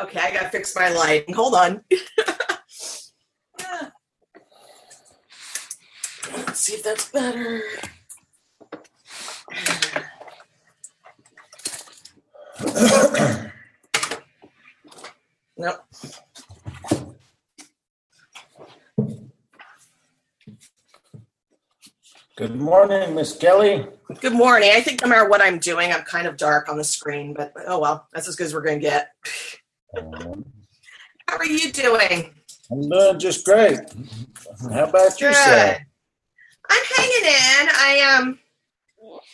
Okay, I gotta fix my lighting. Hold on. Let's see if that's better. Nope. Good morning, Miss Kelly. Good morning. I think no matter what I'm doing, I'm kind of dark on the screen, but oh well, that's as good as we're gonna get. How are you doing? I'm doing just great. How about yourself? Good. I'm hanging in. I um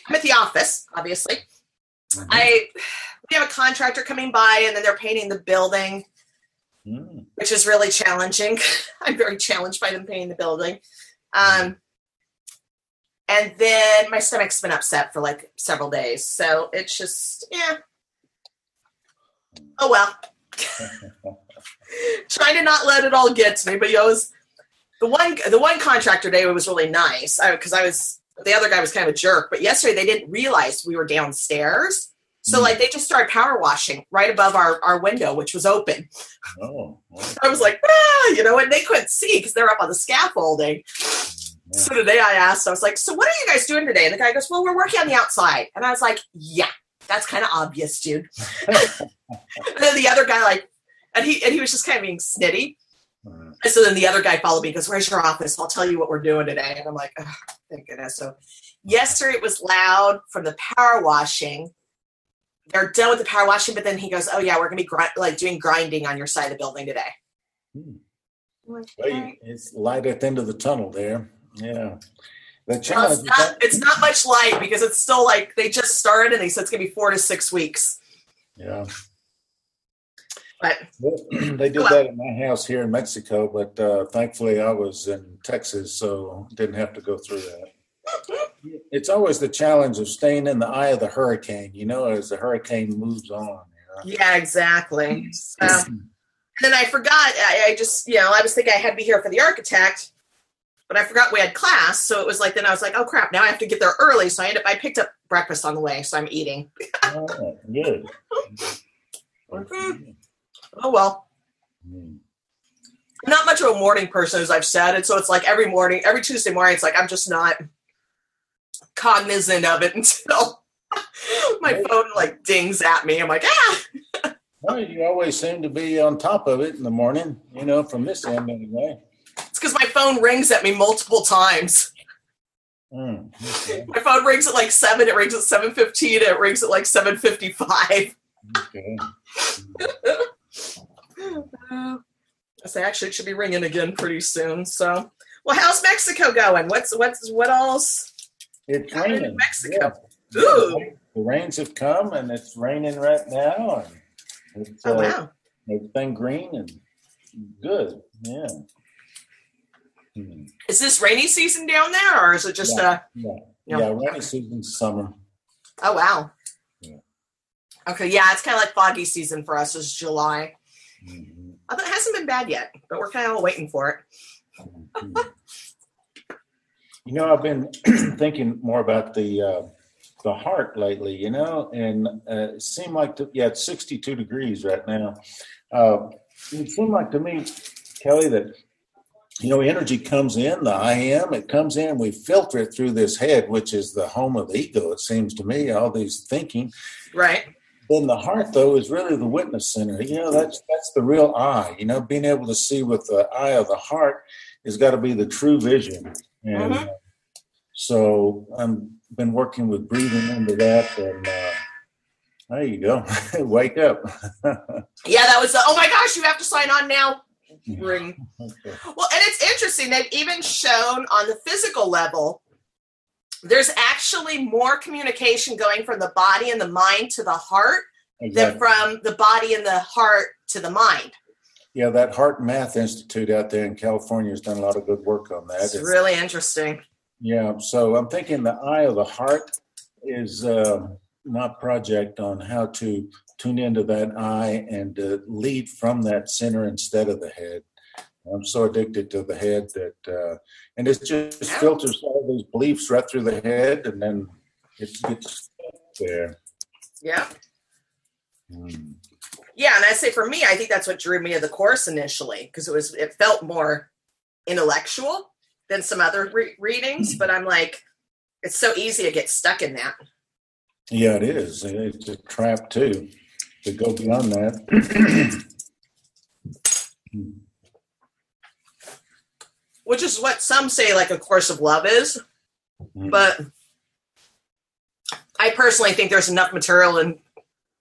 I'm at the office, obviously. Mhm. I we have a contractor coming by and then they're painting the building, Mm, which is really challenging. I'm very challenged by them painting the building. Um and then my stomach's been upset for like several days. So it's just yeah. Oh well. Trying to not let it all get to me, but you know, was the one the one contractor day was really nice because I, was the other guy was kind of a jerk. But yesterday they didn't realize we were downstairs, so Mm. like they just started power washing right above our our window, which was open. Oh, I was like, ah, you know, and they couldn't see because they're up on the scaffolding. yeah. So today I asked, I was like, so what are you guys doing today? And the guy goes, well, we're working on the outside, and I was like, yeah, that's kind of obvious, dude. and then the other guy like, and he and he was just kind of being snitty. Mm, And so then the other guy followed me and goes, Where's your office? I'll tell you what we're doing today. And I'm like, oh, thank goodness. So yesterday it was loud from the power washing. They're done with the power washing, but then he goes, Oh yeah, we're gonna be gri- like doing grinding on your side of the building today. Hmm. Well, "All you- right." it's light at the end of the tunnel there. Yeah. The Well, it's not that- it's not much light because it's still like they just started and they said it's gonna be four to six weeks. yeah. But they did that at my house here in Mexico, but uh, thankfully I was in Texas, so didn't have to go through that. It's always the challenge of staying in the eye of the hurricane, you know, as the hurricane moves on. you know. yeah, exactly. So And then I forgot. I, I just, you know, I was thinking I had to be here for the architect, but I forgot we had class. So it was like, then I was like, oh crap, now I have to get there early. So I ended up, I picked up breakfast on the way. So I'm eating. Oh, good. Oh well. Mm. I'm not much of a morning person, as I've said. And so it's like every morning, every Tuesday morning, it's like I'm just not cognizant of it until my phone like dings at me. I'm like, ah. Well, you always seem to be on top of it in the morning, you know, from this end anyway. Because my phone rings at me multiple times. Mm, okay, My phone rings at like seven. It rings at seven fifteen. It rings at like seven fifty five. okay. I say actually it should be ringing again pretty soon. So, well, how's Mexico going? What's what's what else? It's Happening in raining. Mexico. Yeah. Ooh. The rains have come and it's raining right now. And it's, Oh uh, wow! everything green and good. Yeah. Hmm. Is this rainy season down there, or is it just a Yeah. Yeah. Yeah. Rainy season's summer. Oh wow. Yeah. Okay, yeah, it's kind of like foggy season for us. Is July. Mhm. Although it hasn't been bad yet, but we're kind of waiting for it. Mhm. You know, I've been thinking more about the uh, the heart lately. You know, and uh, it seemed like to, yeah, it's sixty two degrees right now. Uh, it seemed like to me, Kelly, that you know, energy comes in the I am. It comes in. We filter it through this head, which is the home of the ego. It seems to me, all these thinking. Right. Then the heart, though, is really the witness center. You know, that's that's the real eye. You know, being able to see with the eye of the heart has got to be the true vision. And Mhm. uh, so I've been working with breathing into that, and uh, there you go. Wake up. Yeah, that was. The, oh my gosh! You have to sign on now. Well, and it's interesting. They've even shown on the physical level, there's actually more communication going from the body and the mind to the heart than from the body and the heart to the mind. Yeah, that HeartMath Institute out there in California has done a lot of good work on that. It's It's- really interesting. Yeah, so I'm thinking the eye of the heart is uh, my project on how to tune into that eye and uh, lead from that center instead of the head. I'm so addicted to the head that, uh, and it just filters all these beliefs right through the head, and then it gets there. Yeah. Hmm. Yeah, and I say for me, I think that's what drew me to the course initially because it was it felt more intellectual than some other re- readings. But I'm like, it's so easy to get stuck in that. Yeah, it is. It's a trap too to go beyond that. which is what some say like a course of love is mm-hmm. but i personally think there's enough material in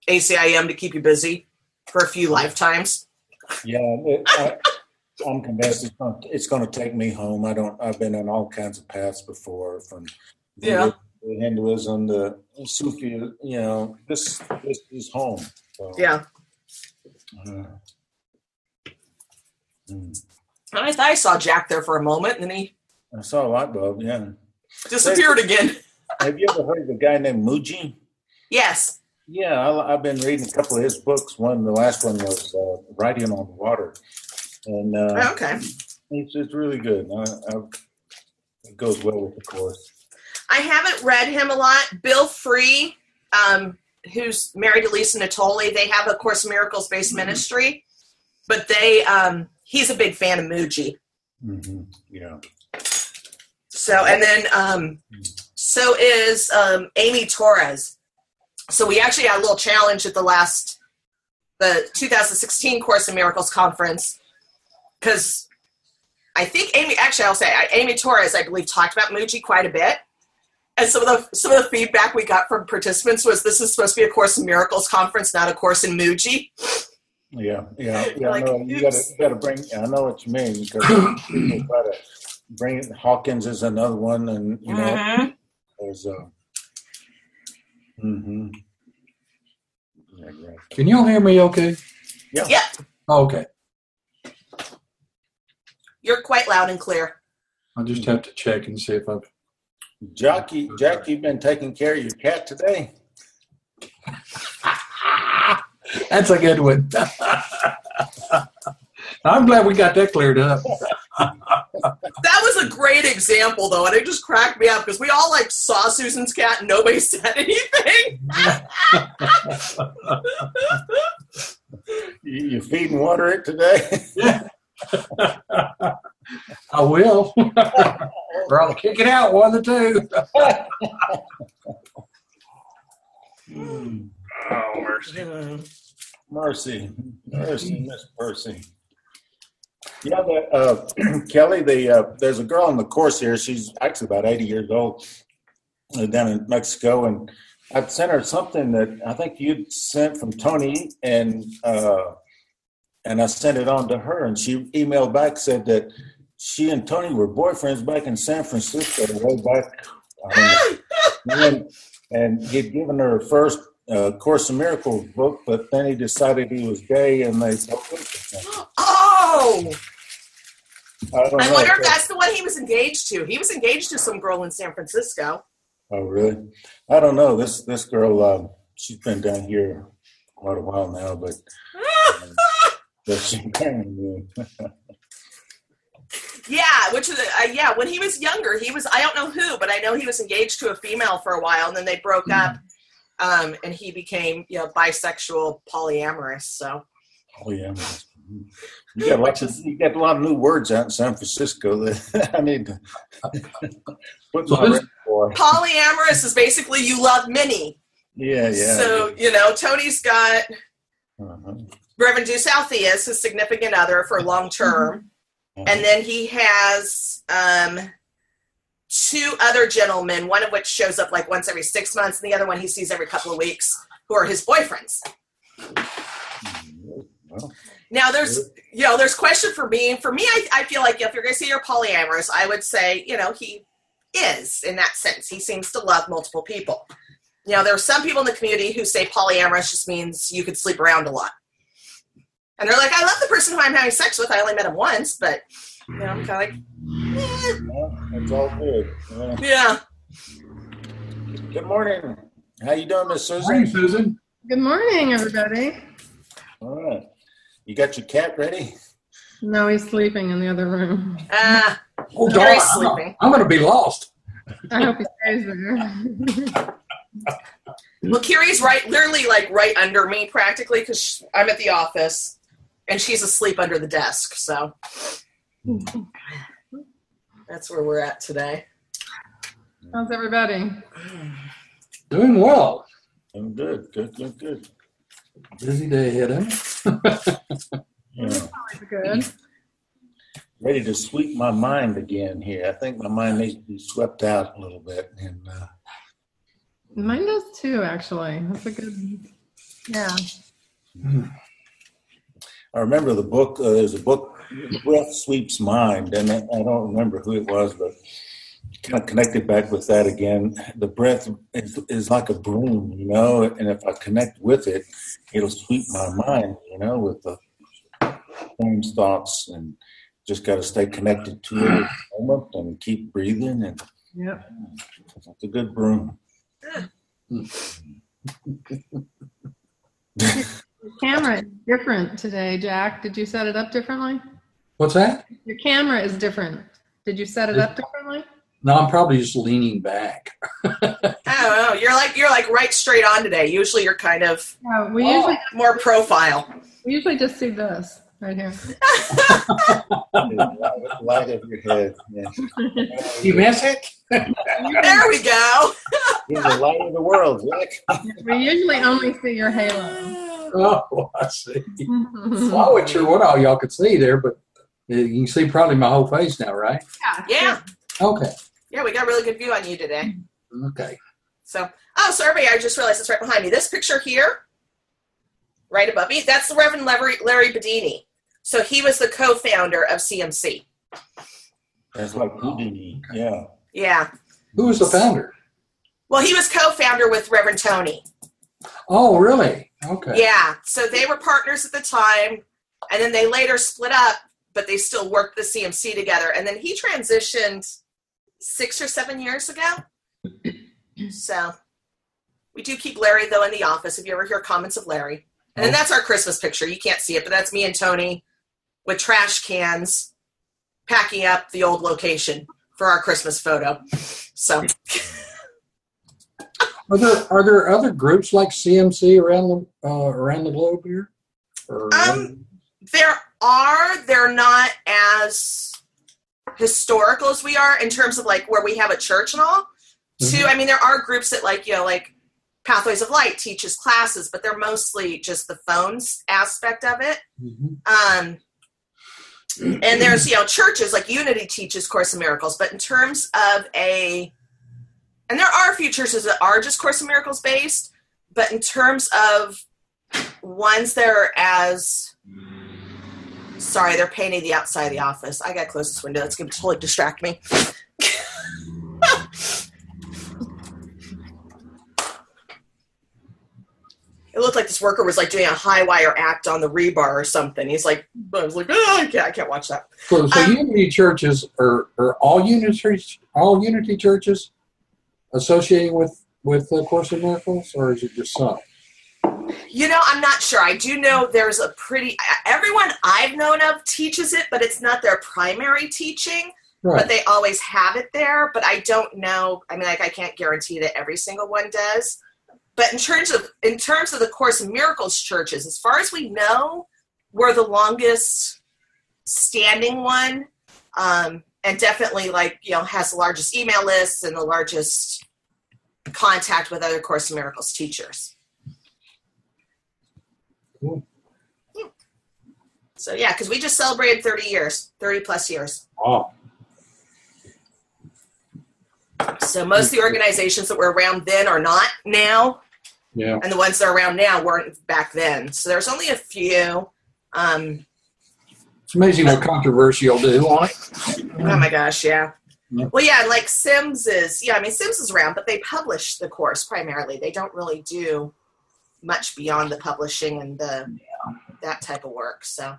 acim to keep you busy for a few lifetimes yeah, it, I, I'm convinced it's going, to, it's going to take me home. I don't. I've been on all kinds of paths before, from Yeah. Hinduism, the Sufi. You know, this this is home. So, yeah uh, mm. i i saw jack there for a moment and then he I saw a light bulb. Yeah. disappeared again Have you ever heard of a guy named Mooji? yes Yeah, I, I've been reading a couple of his books. One, the last one was uh, Writing on the Water, and uh, okay it's, it's really good. I, I, it goes well with the course. i haven't read him a lot bill free um, who's married to lisa natoli they have a course in miracles based ministry but they um, he's a big fan of mooji hmm Yeah. So and then um, so is um, Amy Torres. So we actually had a little challenge at the last the 2016 Course in Miracles conference because I think Amy actually I'll say Amy Torres I believe talked about Mooji quite a bit. And some of the some of the feedback we got from participants was this is supposed to be a Course in Miracles conference, not a course in Mooji. Yeah, yeah, yeah. Like, no, you gotta, you gotta bring. I know what you mean because people try to bring. Hawkins is another one, and you know, Mhm. there's uh, mm-hmm. Yeah, great. Can y'all hear me okay? Yeah, Okay. you're quite loud and clear. I'll just have to check and see if I've. Jackie, Jackie, been taking care of your cat today? That's a good one. I'm glad we got that cleared up. That was a great example, though, and it just cracked me up because we all like saw Susan's cat and nobody said anything. You, you feed and water it today? I will. or I'll kick it out, one of the two. Oh, mercy. Mercy, mercy, Miss Percy. Yeah, the, uh, Kelly, the uh, there's a girl in the course here. She's actually about 80 years old, uh, down in Mexico, and I'd sent her something that I think you'd sent from Tony, and uh, and I sent it on to her, and she emailed back said that she and Tony were boyfriends back in San Francisco way back, um, and, and he'd given her her first uh, Course in Miracles book, but then he decided he was gay, and they broke up. Oh, I don't I know. wonder if that's the one he was engaged to. He was engaged to some girl in San Francisco. Oh, really? I don't know. This this girl, um, she's been down here quite a while now, but but she yeah, which is uh, yeah. When he was younger, he was I don't know who, but I know he was engaged to a female for a while, and then they broke up, um, and he became you know bisexual, polyamorous. So oh yeah. You got lots of you got a lot of new words out in San Francisco that I need to put So my this- for. polyamorous is basically you love many. Yeah, yeah. So you know, Tony's got Uh-huh. Reverend Deuce Altheus, his significant other for long term. And then he has um, two other gentlemen, one of which shows up like once every six months, and the other one he sees every couple of weeks, who are his boyfriends. Well, Now, there's you know, there's question for me. For me, I, I feel like if you're going to say you're polyamorous, I would say you know he is in that sense. He seems to love multiple people. You know, there are some people in the community who say polyamorous just means you could sleep around a lot. And they're like, I love the person who I'm having sex with. I only met him once, but you know, I'm kind of like, well, it's all good. Yeah. yeah. Good morning. How you doing, Miss Morning, Susan? Susan. Good morning, everybody. All right. You got your cat ready? No, he's sleeping in the other room. Uh, Oh, Very darn. I'm. I'm going to be lost. I hope he stays there. Well, Kiri's right, literally like right under me practically because I'm at the office and she's asleep under the desk. So that's where we're at today. How's everybody? Doing well. I'm good, good, good, good. Busy day ahead of. Yeah. Good. Ready to sweep my mind again here. I think my mind needs to be swept out a little bit. And uh, Mine does too, actually. That's a good. Yeah. I remember the book. Uh, there's a book, "Breath Sweeps Mind," and I, I don't remember who it was, but kind of connected back with that again. The breath is, is like a broom, you know, and if I connect with it, it'll sweep my mind, you know, with the same thoughts, and just got to stay connected to it at the moment and keep breathing, and yeah, it's a good broom. Your camera is different today, Jack. Did you set it up differently? What's that? Your camera is different. Did you set it up differently? No, I'm probably just leaning back. I don't know. You're like you're like right straight on today. Usually you're kind of Yeah, we usually more profile. we usually just see this right here. Light of your head. Yeah. You miss it? There we go. He's the light of the world, Jack. We usually only see your halo. Oh, I see. Well, I wasn't sure what all y'all could see there, but you can see probably my whole face now, right? Yeah. Yeah. Okay. Yeah, we got a really good view on you today. Okay. So, oh, so everybody, I just realized it's right behind me. This picture here, right above me, that's the Reverend Larry, Larry Bedini. So he was the co-founder of CMC. That's like Houdini. Oh, yeah. Yeah. Who was the founder? Well, he was co-founder with Reverend Tony. Oh, really? Okay. Yeah. So they were partners at the time, and then they later split up, but they still worked the CMC together. And then he transitioned six or seven years ago. So we do keep Larry though in the office. If you ever hear comments of Larry, and then oh. that's our Christmas picture. You can't see it, but that's me and Tony with trash cans packing up the old location for our Christmas photo. So Are there are there other groups like CMC around the uh, around the globe here? Um, there are. They're not as historical as we are in terms of like where we have a church and all. Too. I mean, there are groups that like you know like Pathways of Light teaches classes, but they're mostly just the phones aspect of it. Mhm. Um, and there's you know churches like Unity teaches Course in Miracles, but in terms of a, and there are a few churches that are just Course in Miracles based, but in terms of ones that are as sorry, they're painting the outside of the office. I got close this window. That's gonna totally distract me. It looked like this worker was like doing a high wire act on the rebar or something. He's like, I was like, oh, I can't, I can't watch that. So, so Um, unity churches are, are all unity all unity churches associating with with the Course in Miracles, or is it just some? You know, I'm not sure. I do know there's a pretty everyone I've known of teaches it, but it's not their primary teaching. But they always have it there. But I don't know. I mean, like I can't guarantee that every single one does. But in terms of in terms of the Course in Miracles churches, as far as we know, we're the longest standing one, um, and definitely like you know has the largest email lists and the largest contact with other Course in Miracles teachers. Cool. So yeah, because we just celebrated 30 years, 30 plus years. Oh, So most of the organizations that were around then are not now, yeah. and the ones that are around now weren't back then. So there's only a few. Um, It's amazing what controversy will do on it. oh my gosh, yeah. Yeah. Well, yeah, like Sims is, yeah, I mean, Sims is around, but they publish the course primarily. They don't really do much beyond the publishing and the that type of work. So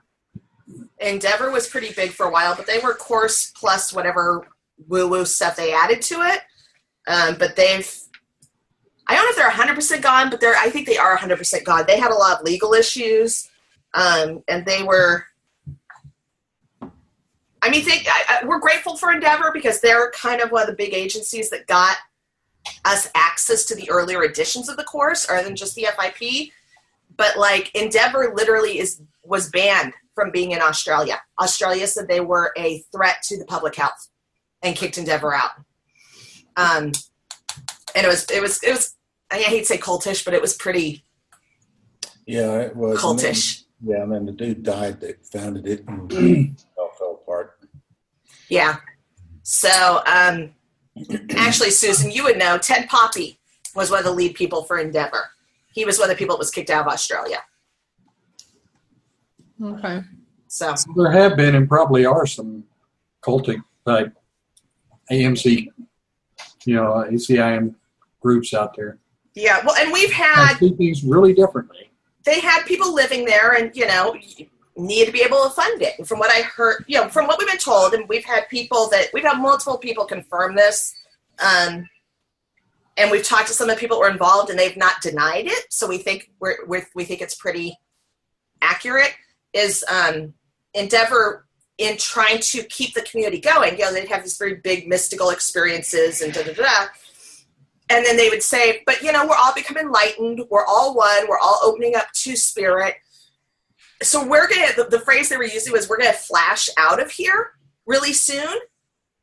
Endeavor was pretty big for a while, but they were course plus whatever woo woo stuff they added to it. Um, but they've, I don't know if they're 100% gone, but they're, I think they are 100% gone. They had a lot of legal issues, um, and they were, I mean, think, I, I, we're grateful for Endeavor because they're kind of one of the big agencies that got us access to the earlier editions of the course other than just the FIP. But like Endeavor literally is was banned from being in Australia. Australia said they were a threat to the public health and kicked Endeavor out. Um, and it was it was it was I hate to say cultish, but it was pretty Yeah, it was. And then- cultish. yeah, and then the dude died that founded it and it all fell apart. Yeah. So, um, actually, Susan, you would know Ted Poppy was one of the lead people for Endeavor. He was one of the people that was kicked out of Australia. Okay. So, There have been and probably are some cultic type AMC, you know, ACIM groups out there. yeah. Well, and we've had I had see things really differently. they had people living there, and you know, need to be able to fund it. And from what I heard, you know, from what we've been told, and we've had people that we've had multiple people confirm this. Um, and we've talked to some of the people who were involved, and they've not denied it. So we think we're, we're we think it's pretty accurate. Is um, Endeavor in trying to keep the community going? You know, they'd have these very big mystical experiences and da da da. And then they would say, but you know, we're all becoming enlightened. We're all one. We're all opening up to spirit. So we're gonna. The, the phrase they were using was, "We're gonna flash out of here really soon."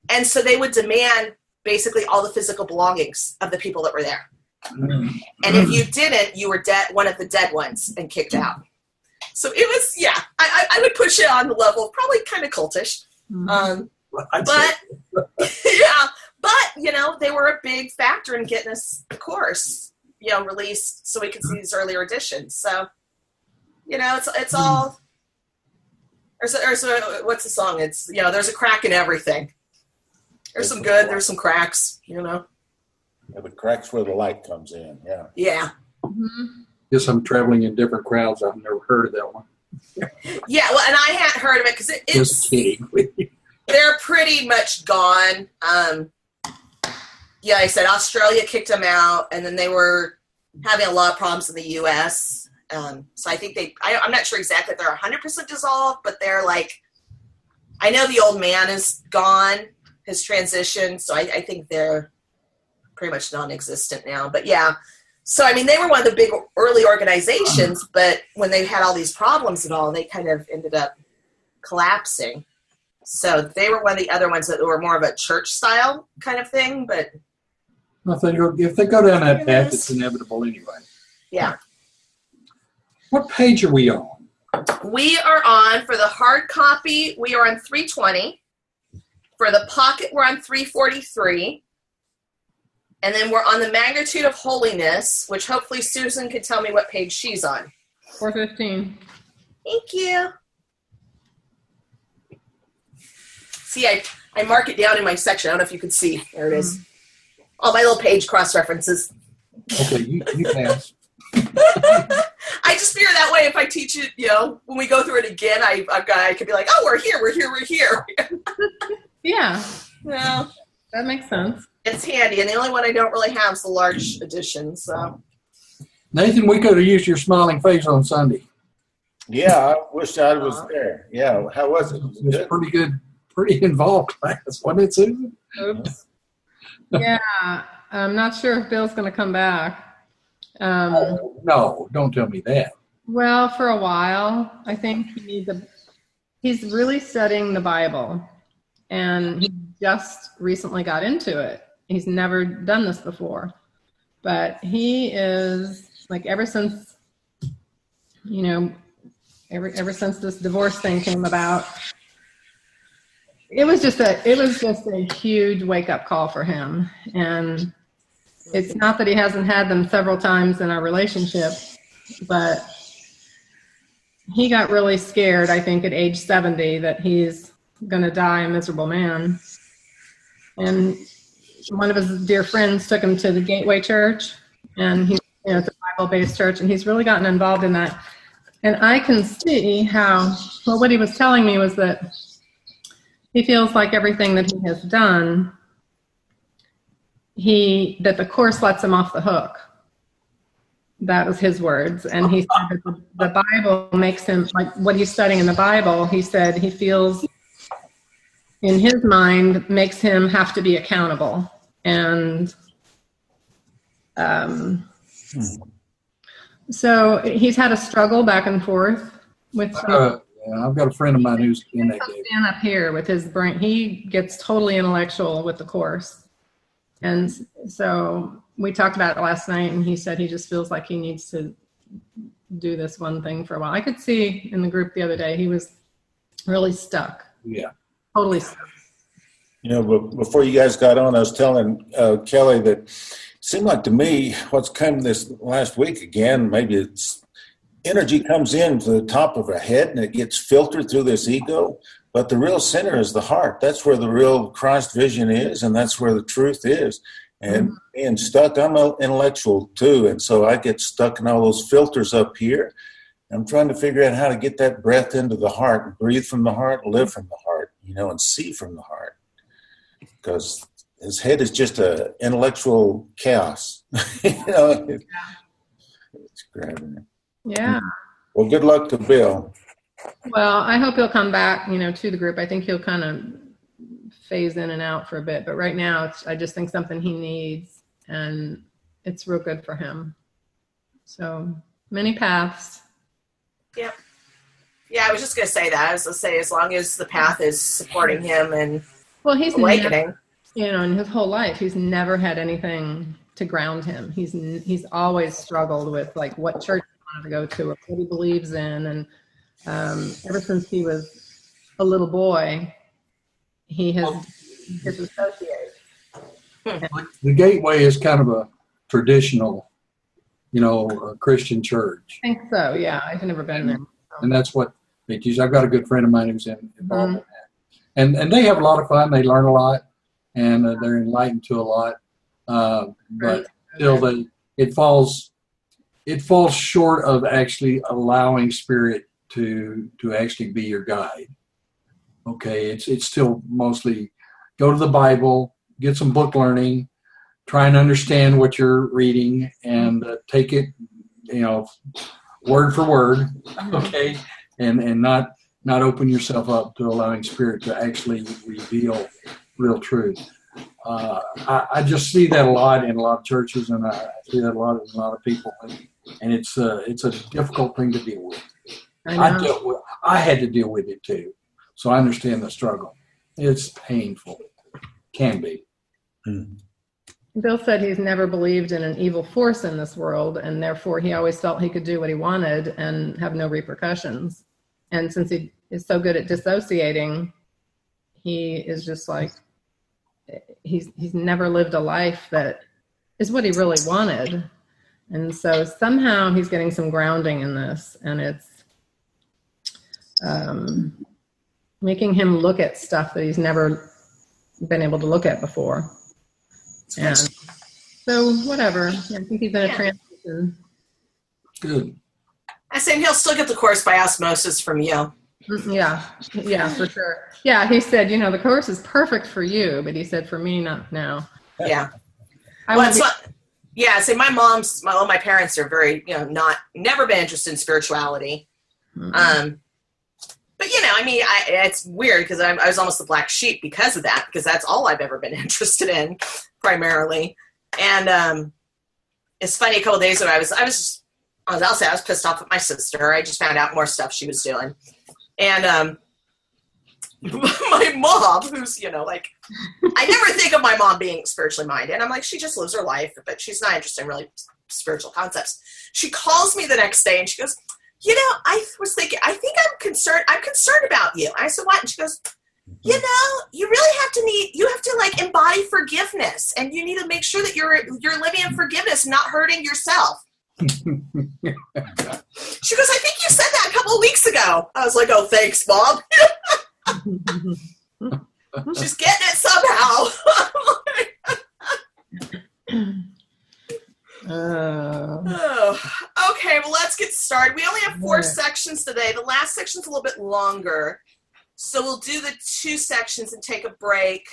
And so they would demand basically all the physical belongings of the people that were there. And if you didn't, you were dead, one of the dead ones, and kicked out. So it was, yeah, I, I, I would push it on the level probably kind of cultish. Um, I'd but yeah, but you know, they were a big factor in getting us the course, you know, released so we could see these earlier editions. So, you know, it's it's all. Or so, there's a, what's the song? It's you know, there's a crack in everything. There's some good, there's some cracks. You know, Yeah, but cracks where the light comes in. Yeah. yeah, Mhm. Guess I'm traveling in different crowds. I've never heard of that one. yeah. Well, and I hadn't heard of it because it, it's Just kidding. they're pretty much gone. Um, yeah, I said Australia kicked them out, and then they were having a lot of problems in the U.S. Um, so I think they, I, I'm not sure exactly if they're 100% dissolved, but they're like, I know the old man is gone, his transition, so I, I think they're pretty much non-existent now. But yeah, so I mean, they were one of the big early organizations, but when they had all these problems and all, they kind of ended up collapsing. So they were one of the other ones that were more of a church style kind of thing, but If they go, if they go down that path, it's inevitable anyway. yeah. What page are we on? We are on for the hard copy, we are on 320. For the pocket, we're on 343. And then we're on the magnitude of holiness, which hopefully Susan could tell me what page she's on. 415. Thank you. See, I, I mark it down in my section. I don't know if you can see. There it is. Mm-hmm. All my little page cross references. Okay, you, you pass. I just figure that way if I teach it, you know, when we go through it again, I, I've got, I could be like, oh, we're here, we're here, we're here. Yeah, well, that makes sense. it's handy, and the only one I don't really have is the large edition. So Nathan, we could have used your smiling face on Sunday. Yeah, I wish I was there. Yeah, how was it? Was it It was good? pretty good, pretty involved class, wasn't it, Susan? Oops. yeah, I'm not sure if Bill's going to come back. Um, Oh, no, don't tell me that. Well, for a while, I think he needs a. He's really studying the Bible, and he just recently got into it. He's never done this before, but he is like ever since, you know, ever ever since this divorce thing came about. It was just a it was just a huge wake up call for him, and it's not that he hasn't had them several times in our relationship, but he got really scared, I think, at age 70 that he's going to die a miserable man. And one of his dear friends took him to the Gateway Church, and he's you know, it's a Bible based church, and he's really gotten involved in that. And I can see how, well, what he was telling me was that he feels like everything that he has done, he that the course lets him off the hook. That was his words. And he said that the, Bible makes him, like what he's studying in the Bible, he said he feels in his mind makes him have to be accountable. And Um, so he's had a struggle back and forth with. I've got, a, yeah, I've got a friend of mine who's in that stand up here with his brain. He gets totally intellectual with the course, and so we talked about it last night, and he said he just feels like he needs to do this one thing for a while. I could see in the group the other day he was really stuck, Yeah. totally stuck. You know, before you guys got on, I was telling uh, Kelly that it seemed like to me what's come this last week again, maybe it's energy comes in to the top of our head and it gets filtered through this ego. But the real center is the heart. That's where the real Christ vision is, and that's where the truth is. And mm-hmm. being stuck, I'm an intellectual too, and so I get stuck in all those filters up here. I'm trying to figure out how to get that breath into the heart, breathe from the heart, live from the heart, you know, and see from the heart. Because his head is just a intellectual chaos. you know, it- it's grabbing it. Yeah. Well, good luck to Bill. Well, I hope he'll come back, you know, to the group. I think he'll kind of phase in and out for a bit, but right now, it's I just think something he needs, and it's real good for him. So many paths. Yep. Yeah, I was just gonna say that. I was gonna say as long as the path is supporting him and Well, he's never, awakening. you know, in his whole life, he's never had anything to ground him. He's he's always struggled with like what church he wanted to go to or what he believes in, and um, ever since he was a little boy, he has disassociated. The Gateway is kind of a traditional, you know, uh, Christian church. I think so. Yeah, I've never been there. and that's what they teach. I've got a good friend of mine who's in, involved in that, and and they have a lot of fun. They learn a lot, and uh, they're enlightened to a lot. Uh, but still, they it falls it falls short of actually allowing spirit to to actually be your guide. Okay, it's it's still mostly go to the Bible, get some book learning, try and understand what you're reading, and uh, take it, you know, word for word okay and and not not open yourself up to allowing spirit to actually reveal real truth uh, I, I just see that a lot in a lot of churches and i see that a lot in a lot of people and, it's uh, it's a difficult thing to deal with I I, dealt with i had to deal with it too. So i understand the struggle. It's painful. Can be. Mm-hmm. Bill said he's never believed in an evil force in this world, and therefore he always felt he could do what he wanted and have no repercussions. And since he is so good at dissociating, he is just like he's he's never lived a life that is what he really wanted. And so somehow he's getting some grounding in this, and it's um, making him look at stuff that he's never been able to look at before. And so, whatever. I think he's in a Yeah. transition. good I say he'll still get the course by osmosis from you. Mm, Yeah, yeah, for sure. Yeah, he said, you know, the course is perfect for you, but he said, for me, not now. Yeah. I well, want it's to not, yeah. See, my mom's, my, well, my parents are very, you know, not never been interested in spirituality. be, Um, but you know, I mean, I, it's weird because I was almost the black sheep because of that, because that's all I've ever been interested in, primarily. And um, it's funny. A couple days ago, I was, I was, just, I was, say, I was pissed off at my sister. I just found out more stuff she was doing, and um, my mom, who's you know, like, I never think of my mom being spiritually minded. I'm like, she just lives her life, but she's not interested in really spiritual concepts. She calls me the next day and she goes, you know, I was thinking, I think I'm concerned. I'm concerned about you. I said, what? And she goes, mm-hmm. you know, you really have to need, you have to like embody forgiveness, and you need to make sure that you're you're living in forgiveness, not hurting yourself. She goes, I think you said that a couple of weeks ago. I was like, oh, thanks, mom. She's getting it somehow. Uh, Oh, okay, well, let's get started. We only have four Right. sections today. The last section's a little bit longer. So we'll do the two sections and take a break,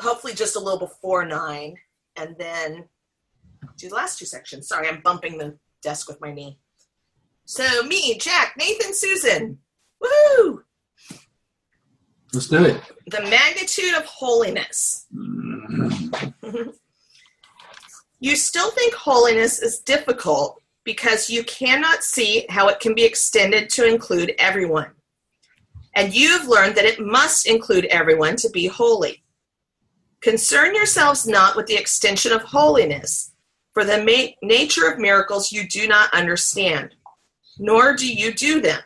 hopefully just a little before nine, and then do the last two sections. Sorry, I'm bumping the desk with my knee. So, me, Jack, Nathan, Susan. Woohoo! let's do it The magnitude of holiness. You still think holiness is difficult because you cannot see how it can be extended to include everyone. And you've learned that it must include everyone to be holy. Concern yourselves not with the extension of holiness, for the ma- nature of miracles you do not understand, nor do you do them.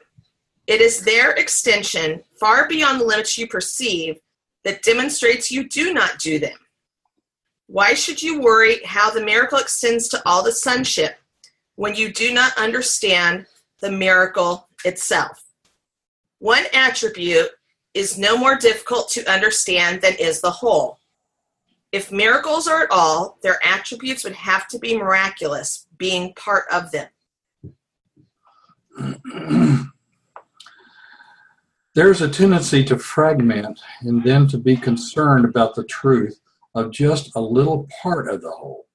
It is their extension, far beyond the limits you perceive, that demonstrates you do not do them. Why should you worry how the miracle extends to all the sonship when you do not understand the miracle itself? One attribute is no more difficult to understand than is the whole. If miracles are at all, their attributes would have to be miraculous, being part of them. There's a tendency to fragment and then to be concerned about the truth of just a little part of the whole.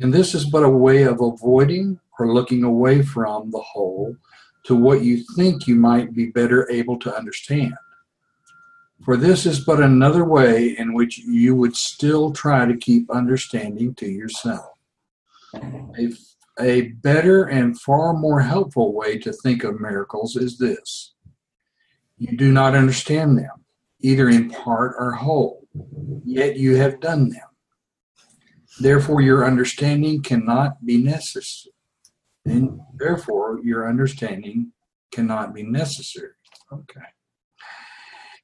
And this is but a way of avoiding or looking away from the whole to what you think you might be better able to understand. For this is but another way in which you would still try to keep understanding to yourself. A, a better and far more helpful way to think of miracles is this you do not understand them, either in part or whole, yet you have done them. Therefore, your understanding cannot be necessary. And therefore, your understanding cannot be necessary. Okay.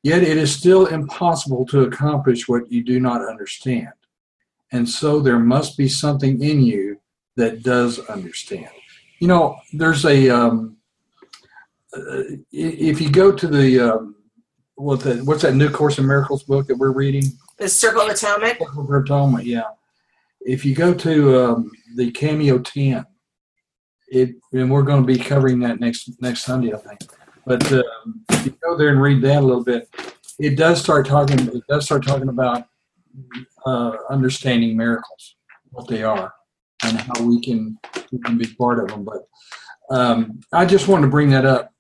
Yet it is still impossible to accomplish what you do not understand. And so there must be something in you that does understand. You know, there's a, um, uh, if you go to the, um, what the, what's that New Course in Miracles book that we're reading? The Circle of Atonement? Circle of Atonement, yeah. If you go to um, the Cameo 10, it, and we're going to be covering that next next Sunday, I think. But um, if you go there and read that a little bit, it does start talking. It does start talking about uh, understanding miracles, what they are, and how we can we can be part of them. But um, I just wanted to bring that up,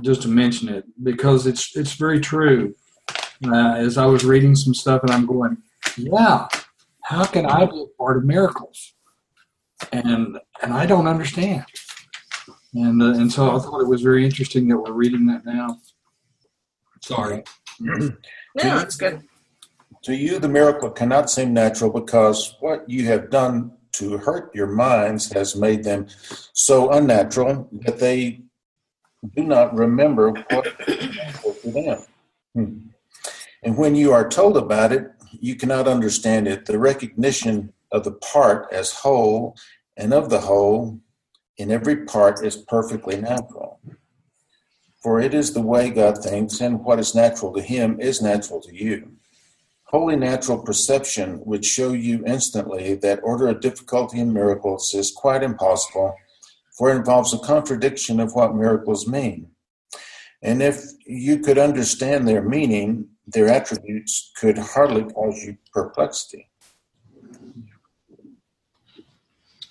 just to mention it, because it's it's very true. Uh, as I was reading some stuff, and I'm going, yeah, how can I be a part of miracles? And and I don't understand. And uh, and so I thought it was very interesting that we're reading that now. Sorry. No, that's good. To you, the miracle cannot seem natural because what you have done to hurt your minds has made them so unnatural that they do not remember what for them. Hmm. And when you are told about it, you cannot understand it. The recognition of the part as whole and of the whole in every part is perfectly natural. For it is the way God thinks, and what is natural to Him is natural to you. Wholly natural perception would show you instantly that order of difficulty in miracles is quite impossible, for it involves a contradiction of what miracles mean. And if you could understand their meaning, their attributes could hardly cause you perplexity.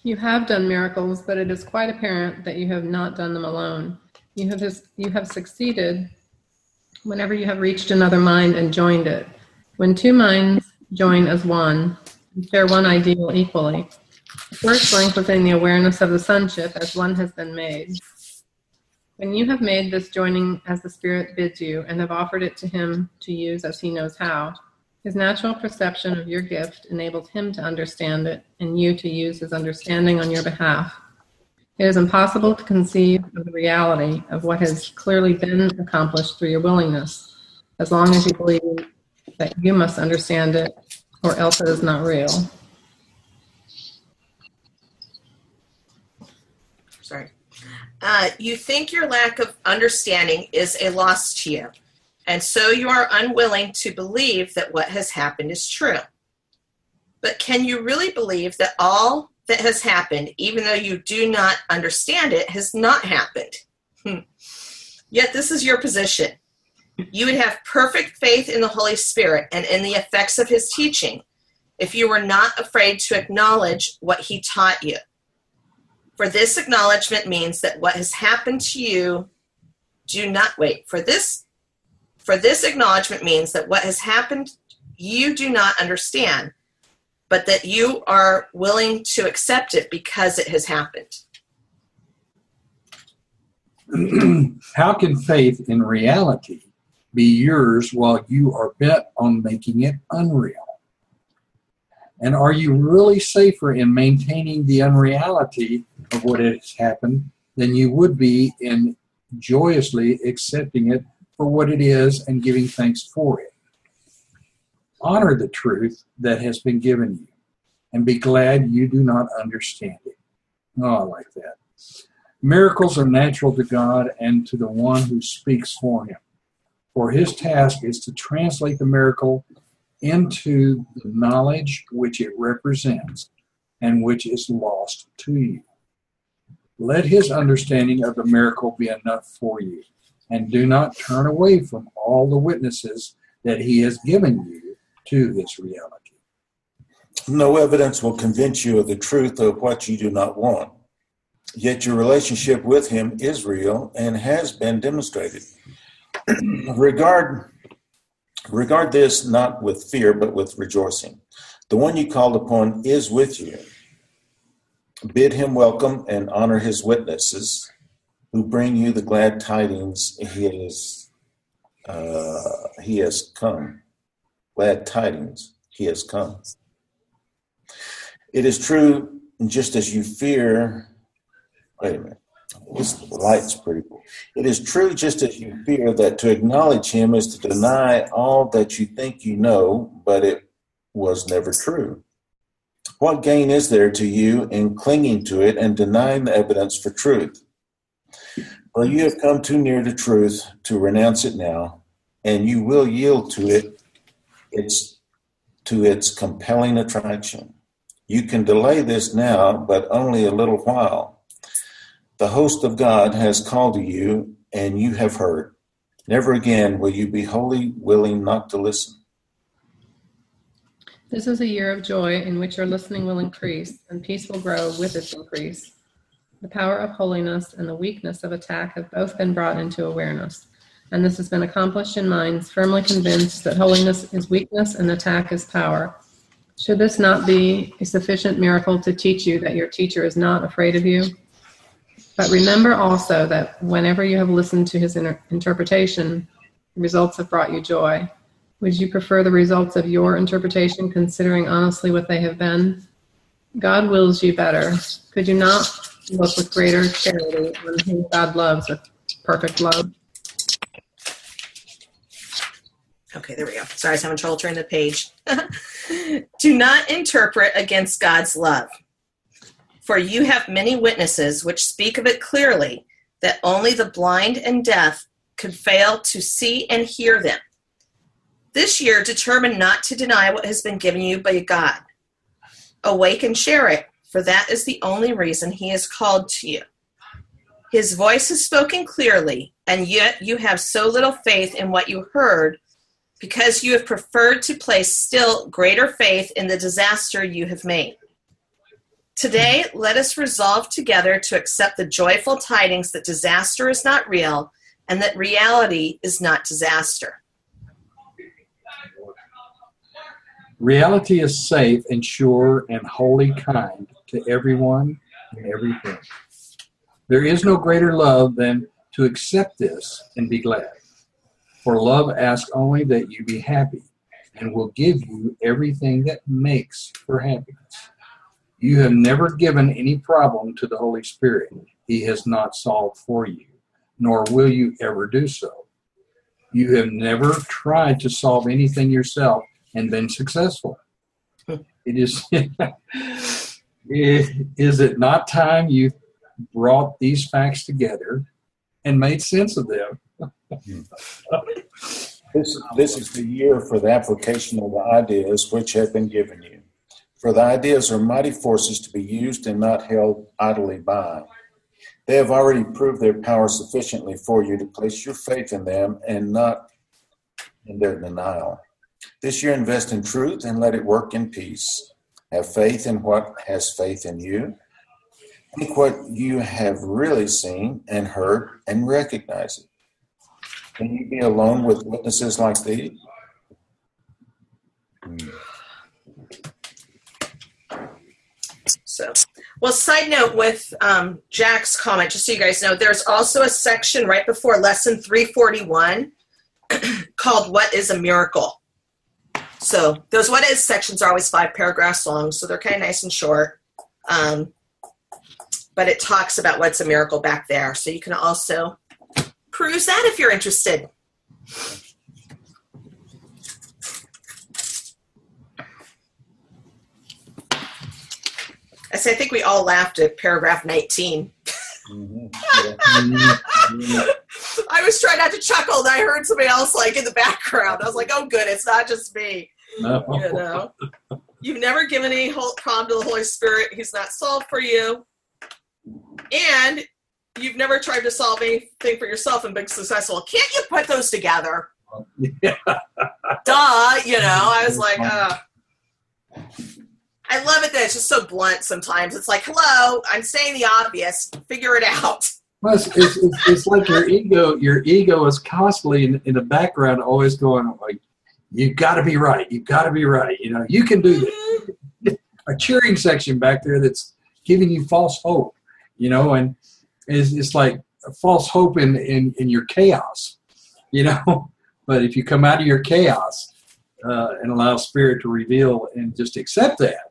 You have done miracles, but it is quite apparent that you have not done them alone. You have, you have succeeded whenever you have reached another mind and joined it. When two minds join as one share one ideal equally, first link within the awareness of the sonship as one has been made. When you have made this joining as the Spirit bids you and have offered it to Him to use as He knows how, his natural perception of your gift enables him to understand it and you to use his understanding on your behalf. It is impossible to conceive of the reality of what has clearly been accomplished through your willingness, as long as you believe that you must understand it, or else it is not real. Sorry. Uh, you think your lack of understanding is a loss to you and so you are unwilling to believe that what has happened is true. But can you really believe that all that has happened, even though you do not understand it, has not happened? Hmm. Yet this is your position. You would have perfect faith in the Holy Spirit and in the effects of his teaching if you were not afraid to acknowledge what he taught you. For this acknowledgement means that what has happened to you, do not wait. For this for this acknowledgement means that what has happened you do not understand, but that you are willing to accept it because it has happened. How can faith in reality be yours while you are bent on making it unreal? And are you really safer in maintaining the unreality of what has happened than you would be in joyously accepting it for what it is and giving thanks for it? Honor the truth that has been given you and be glad you do not understand it. Oh, I like that. Miracles are natural to God and to the one who speaks for him. For his task is to translate the miracle into the knowledge which it represents and which is lost to you. Let his understanding of the miracle be enough for you, and do not turn away from all the witnesses that he has given you to this reality. No evidence will convince you of the truth of what you do not want. Yet your relationship with him is real and has been demonstrated. regard, regard this not with fear, but with rejoicing. The one you called upon is with you. Bid him welcome and honor his witnesses who bring you the glad tidings he has, uh, he has come. Glad tidings he has come. It is true, just as you fear Wait a minute. This light's pretty cool. It is true, just as you fear, that to acknowledge him is to deny all that you think you know, but it was never true. What gain is there to you in clinging to it and denying the evidence for truth? Well, you have come too near to truth to renounce it now, and you will yield to it its to its compelling attraction. You can delay this now, but only a little while. The host of God has called to you, and you have heard. Never again will you be wholly willing not to listen. This is a year of joy in which your listening will increase, and peace will grow with its increase. The power of holiness and the weakness of attack have both been brought into awareness, and this has been accomplished in minds firmly convinced that holiness is weakness and attack is power. Should this not be a sufficient miracle to teach you that your teacher is not afraid of you? But remember also that whenever you have listened to his inter- interpretation, results have brought you joy. Would you prefer the results of your interpretation, considering honestly what they have been? God wills you better. Could you not look with greater charity on whom God loves with perfect love? Okay, there we go. Sorry, I was having trouble turning the page. Do not interpret against God's love. For you have many witnesses which speak of it clearly that only the blind and deaf could fail to see and hear them. This year, determine not to deny what has been given you by God. Awake and share it, for that is the only reason He has called to you. His voice is spoken clearly, and yet you have so little faith in what you heard because you have preferred to place still greater faith in the disaster you have made. Today, let us resolve together to accept the joyful tidings that disaster is not real and that reality is not disaster. Reality is safe and sure and wholly kind to everyone and everything. There is no greater love than to accept this and be glad. For love asks only that you be happy and will give you everything that makes for happiness. You have never given any problem to the Holy Spirit He has not solved for you, nor will you ever do so. You have never tried to solve anything yourself and been successful. It is, is it not time you brought these facts together and made sense of them? this, this is the year for the application of the ideas which have been given you. For the ideas are mighty forces to be used and not held idly by. They have already proved their power sufficiently for you to place your faith in them and not in their denial. This year, invest in truth and let it work in peace. Have faith in what has faith in you. Think what you have really seen and heard and recognize it. Can you be alone with witnesses like these? Hmm. So, well, side note with um, Jack's comment, just so you guys know, there's also a section right before lesson 341 called What is a Miracle? So, those What is sections are always five paragraphs long, so they're kind of nice and short. Um, but it talks about what's a miracle back there. So, you can also peruse that if you're interested. I say, I think we all laughed at paragraph 19. Mhm. I was trying not to chuckle, and I heard somebody else like in the background. I was like, "Oh, good, it's not just me." No. You know, you've never given any whole problem to the Holy Spirit; He's not solved for you, and you've never tried to solve anything for yourself and been successful. Can't you put those together? Yeah. Duh. You know, I was like, uh. I love it that it's just so blunt sometimes. It's like, hello, I'm saying the obvious. Figure it out. Well, it's, it's, it's, it's like your ego. Your ego is constantly in, in the background, always going like, "You've got to be right. You've got to be right. You know, you can do this." A cheering section back there that's giving you false hope. You know, and it's, it's like a false hope in, in in your chaos. You know, but if you come out of your chaos uh, and allow Spirit to reveal and just accept that,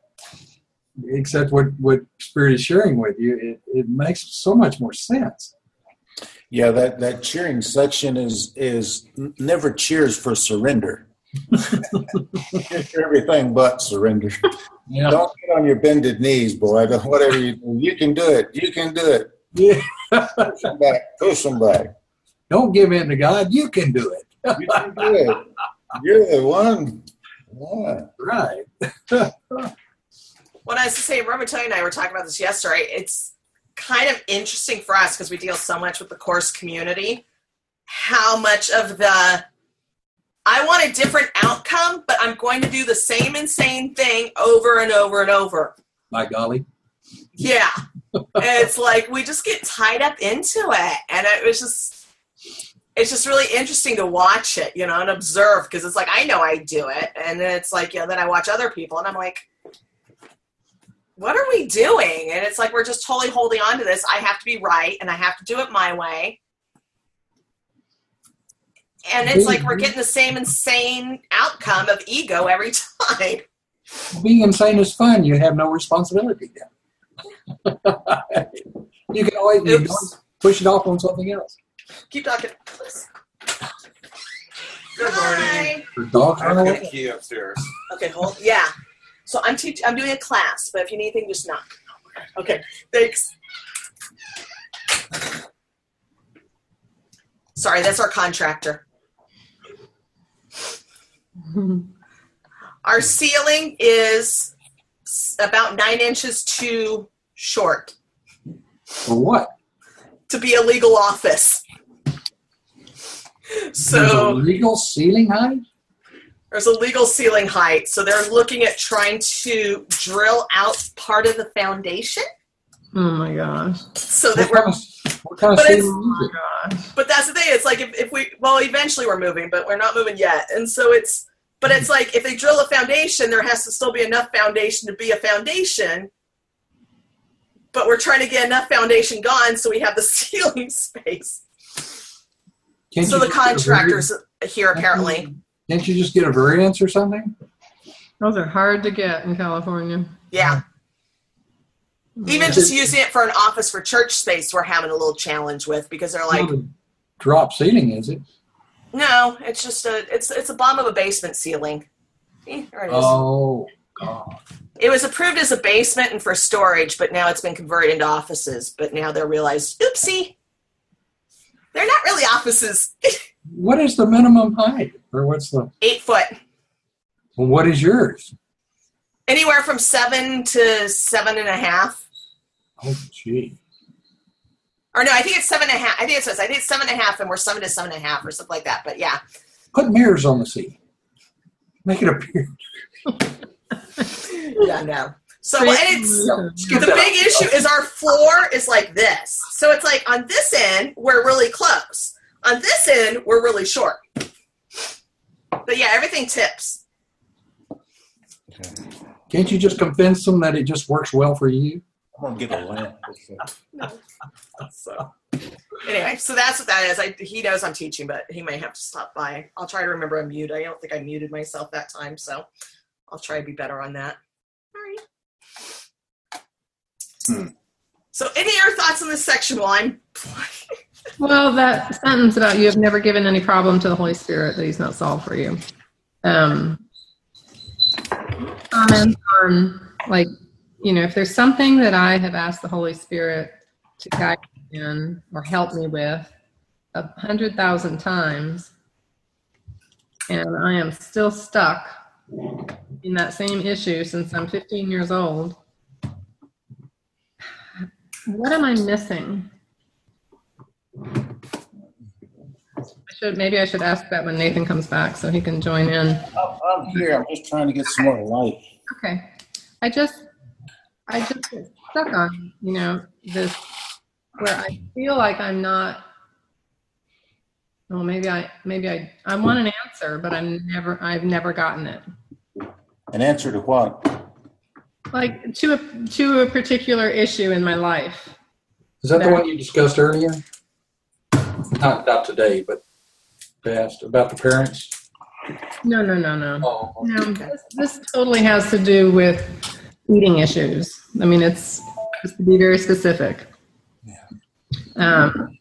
accept what what Spirit is sharing with you, it, it makes so much more sense. Yeah, that, that cheering section is is never cheers for surrender. Everything but surrender. Yeah. Don't get on your bended knees, boy. Whatever you do, you can do it. You can do it. Yeah. Push them back. Push them back. Don't give in to God. You can do it. You can do it. You're the one. Yeah. Right. When I was saying, Robert Tony and I were talking about this yesterday. It's kind of interesting for us because we deal so much with the course community. How much of the I want a different outcome, but I'm going to do the same insane thing over and over and over. By golly. Yeah. it's like we just get tied up into it. And it was just, it's just really interesting to watch it, you know, and observe because it's like, I know I do it. And then it's like, you know, then I watch other people and I'm like, what are we doing? And it's like, we're just totally holding on to this. I have to be right and I have to do it my way. And it's like we're getting the same insane outcome of ego every time. Being insane is fun. You have no responsibility then. you can always you Oops. push it off on something else. Keep talking. Good morning. For dogs I've got a key upstairs. Okay, hold. Yeah. So I'm teaching. I'm doing a class, but if you need anything, just knock. Okay. Thanks. Sorry, that's our contractor. Our ceiling is about nine inches too short For what? to be a legal office. There's a So legal ceiling height? There's a legal ceiling height. So they're looking at trying to drill out part of the foundation Oh my gosh. so that we're what kind of But it's- ceiling? Oh gosh. but that's the thing it's like if, if we well eventually we're moving but we're not moving yet and so it's but it's like if they drill a foundation there has to still be enough foundation to be a foundation but we're trying to get enough foundation gone so we have the ceiling space Can't so the just get a contractors here apparently Can't you just get a variance or something? Those are hard to get in California. yeah even just using it for an office for church space we're having a little challenge with because they're like drop ceiling, is it? no it's just a it's it's a bottom of a basement ceiling Eh, there it is. Oh, God. It was approved as a basement and for storage, but now it's been converted into offices. But now they're realized, oopsie, they're not really offices. What is the minimum height? Or what's the, Eight foot, well, what is yours? anywhere from seven to seven and a half. Oh, gee. Or no, I think it's seven and a half. I think it says I think it's seven and a half, and we're seven to seven and a half, or something like that. But yeah, Put mirrors on the ceiling. Make it appear. yeah, no. So and it's the big issue is our floor is like this. So it's like on this end we're really close. On this end we're really short. But yeah, everything tips. Can't you just convince them that it just works well for you? I'm gonna get a lamp. So anyway, so that's what that is. I, he knows I'm teaching, but he may have to stop by. I'll try to remember I'm mute. I don't think I muted myself that time, so I'll try to be better on that. All right. Hmm. So, any other thoughts on this section while I'm Well, that sentence about you have never given any problem to the Holy Spirit that He's not solved for you. Um, on, like, you know, if there's something that I have asked the Holy Spirit to guide me in or help me with a hundred thousand times, and I am still stuck in that same issue since I'm 15 years old, what am I missing? I should maybe I should ask that when Nathan comes back so he can join in. I'm I'm here. I'm just trying to get some more light. Okay. I just I just get stuck on, you know, this where I feel like I'm not well maybe I maybe I I want an answer, but I'm never I've never gotten it. An answer to what? Like to a to a particular issue in my life. Is that the one you discussed earlier? Not, not today, but past about the parents. No, no, no, no. Oh, No, this, this totally has to do with eating issues. I mean, it's just to be very specific. Yeah. Um,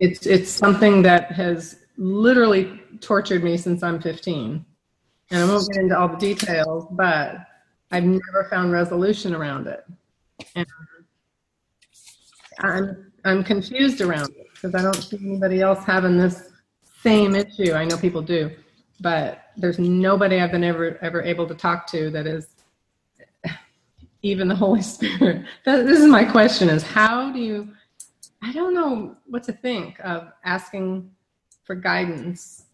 it's it's something that has literally tortured me since I'm 15, and I won't get into all the details, but I've never found resolution around it, and I'm I'm confused around it because I don't see anybody else having this same issue. I know people do, but there's nobody I've been ever ever able to talk to that is even the Holy Spirit. This is my question: is how do you? I don't know what to think of asking for guidance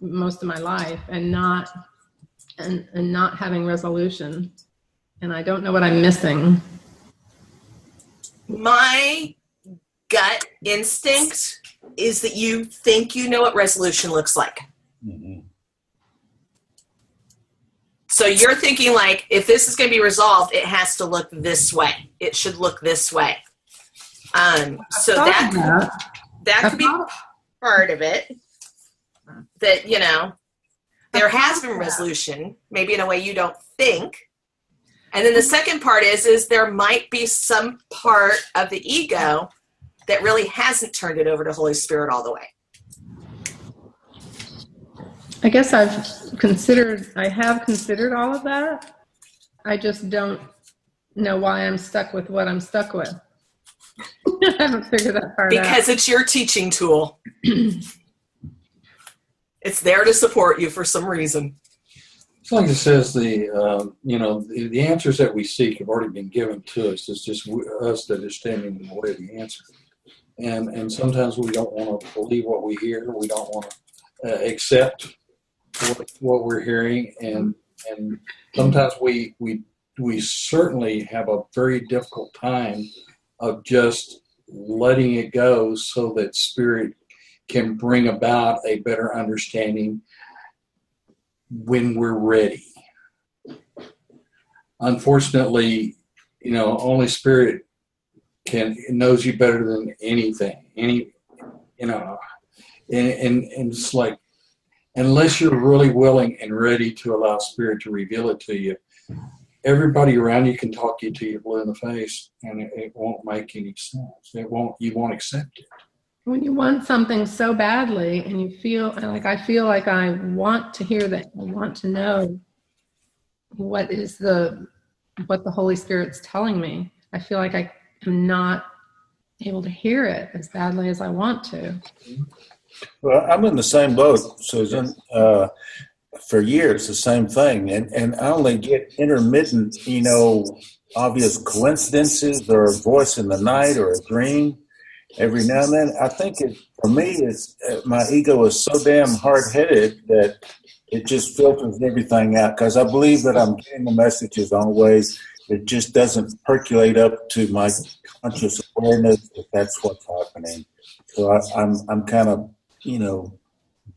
most of my life and not and, and not having resolution, and I don't know what I'm missing. my gut instinct is that you think you know what resolution looks like. Mhm. So you're thinking like, if this is going to be resolved, it has to look this way. It should look this way. Um, so that that could be part of it. That you know, there has been resolution, maybe in a way you don't think. And then the second part is, is there might be some part of the ego that really hasn't turned it over to Holy Spirit all the way. I guess I've considered, I have considered all of that. I just don't know why I'm stuck with what I'm stuck with. I haven't figured that part out. Because it's your teaching tool. it's there to support you for some reason. It's like it says the um, you know the, the answers that we seek have already been given to us. It's just w- us that is standing in the way of the answer. And and sometimes we don't want to believe what we hear. We don't want to uh, accept what, what we're hearing, and and sometimes we we we certainly have a very difficult time of just letting it go, so that spirit can bring about a better understanding when we're ready. Unfortunately, you know, only spirit can knows you better than anything. Any, you know, and, and and it's like unless you're really willing and ready to allow spirit to reveal it to you, everybody around you can talk you to you blue in the face, and it, it won't make any sense. It won't. You won't accept it. when you want something so badly and you feel like I feel like I want to hear that, I want to know what is the what the Holy Spirit's telling me. I feel like I am not able to hear it as badly as I want to. Well, I'm in the same boat, Susan. Uh, for years, the same thing, and and I only get intermittent, you know, obvious coincidences or a voice in the night or a dream every now and then. I think it for me, it's uh, my ego is so damn hard headed that it just filters everything out because I believe that I'm getting the messages always. It just doesn't percolate up to my conscious awareness that that's what's happening. So I, I'm I'm kind of you know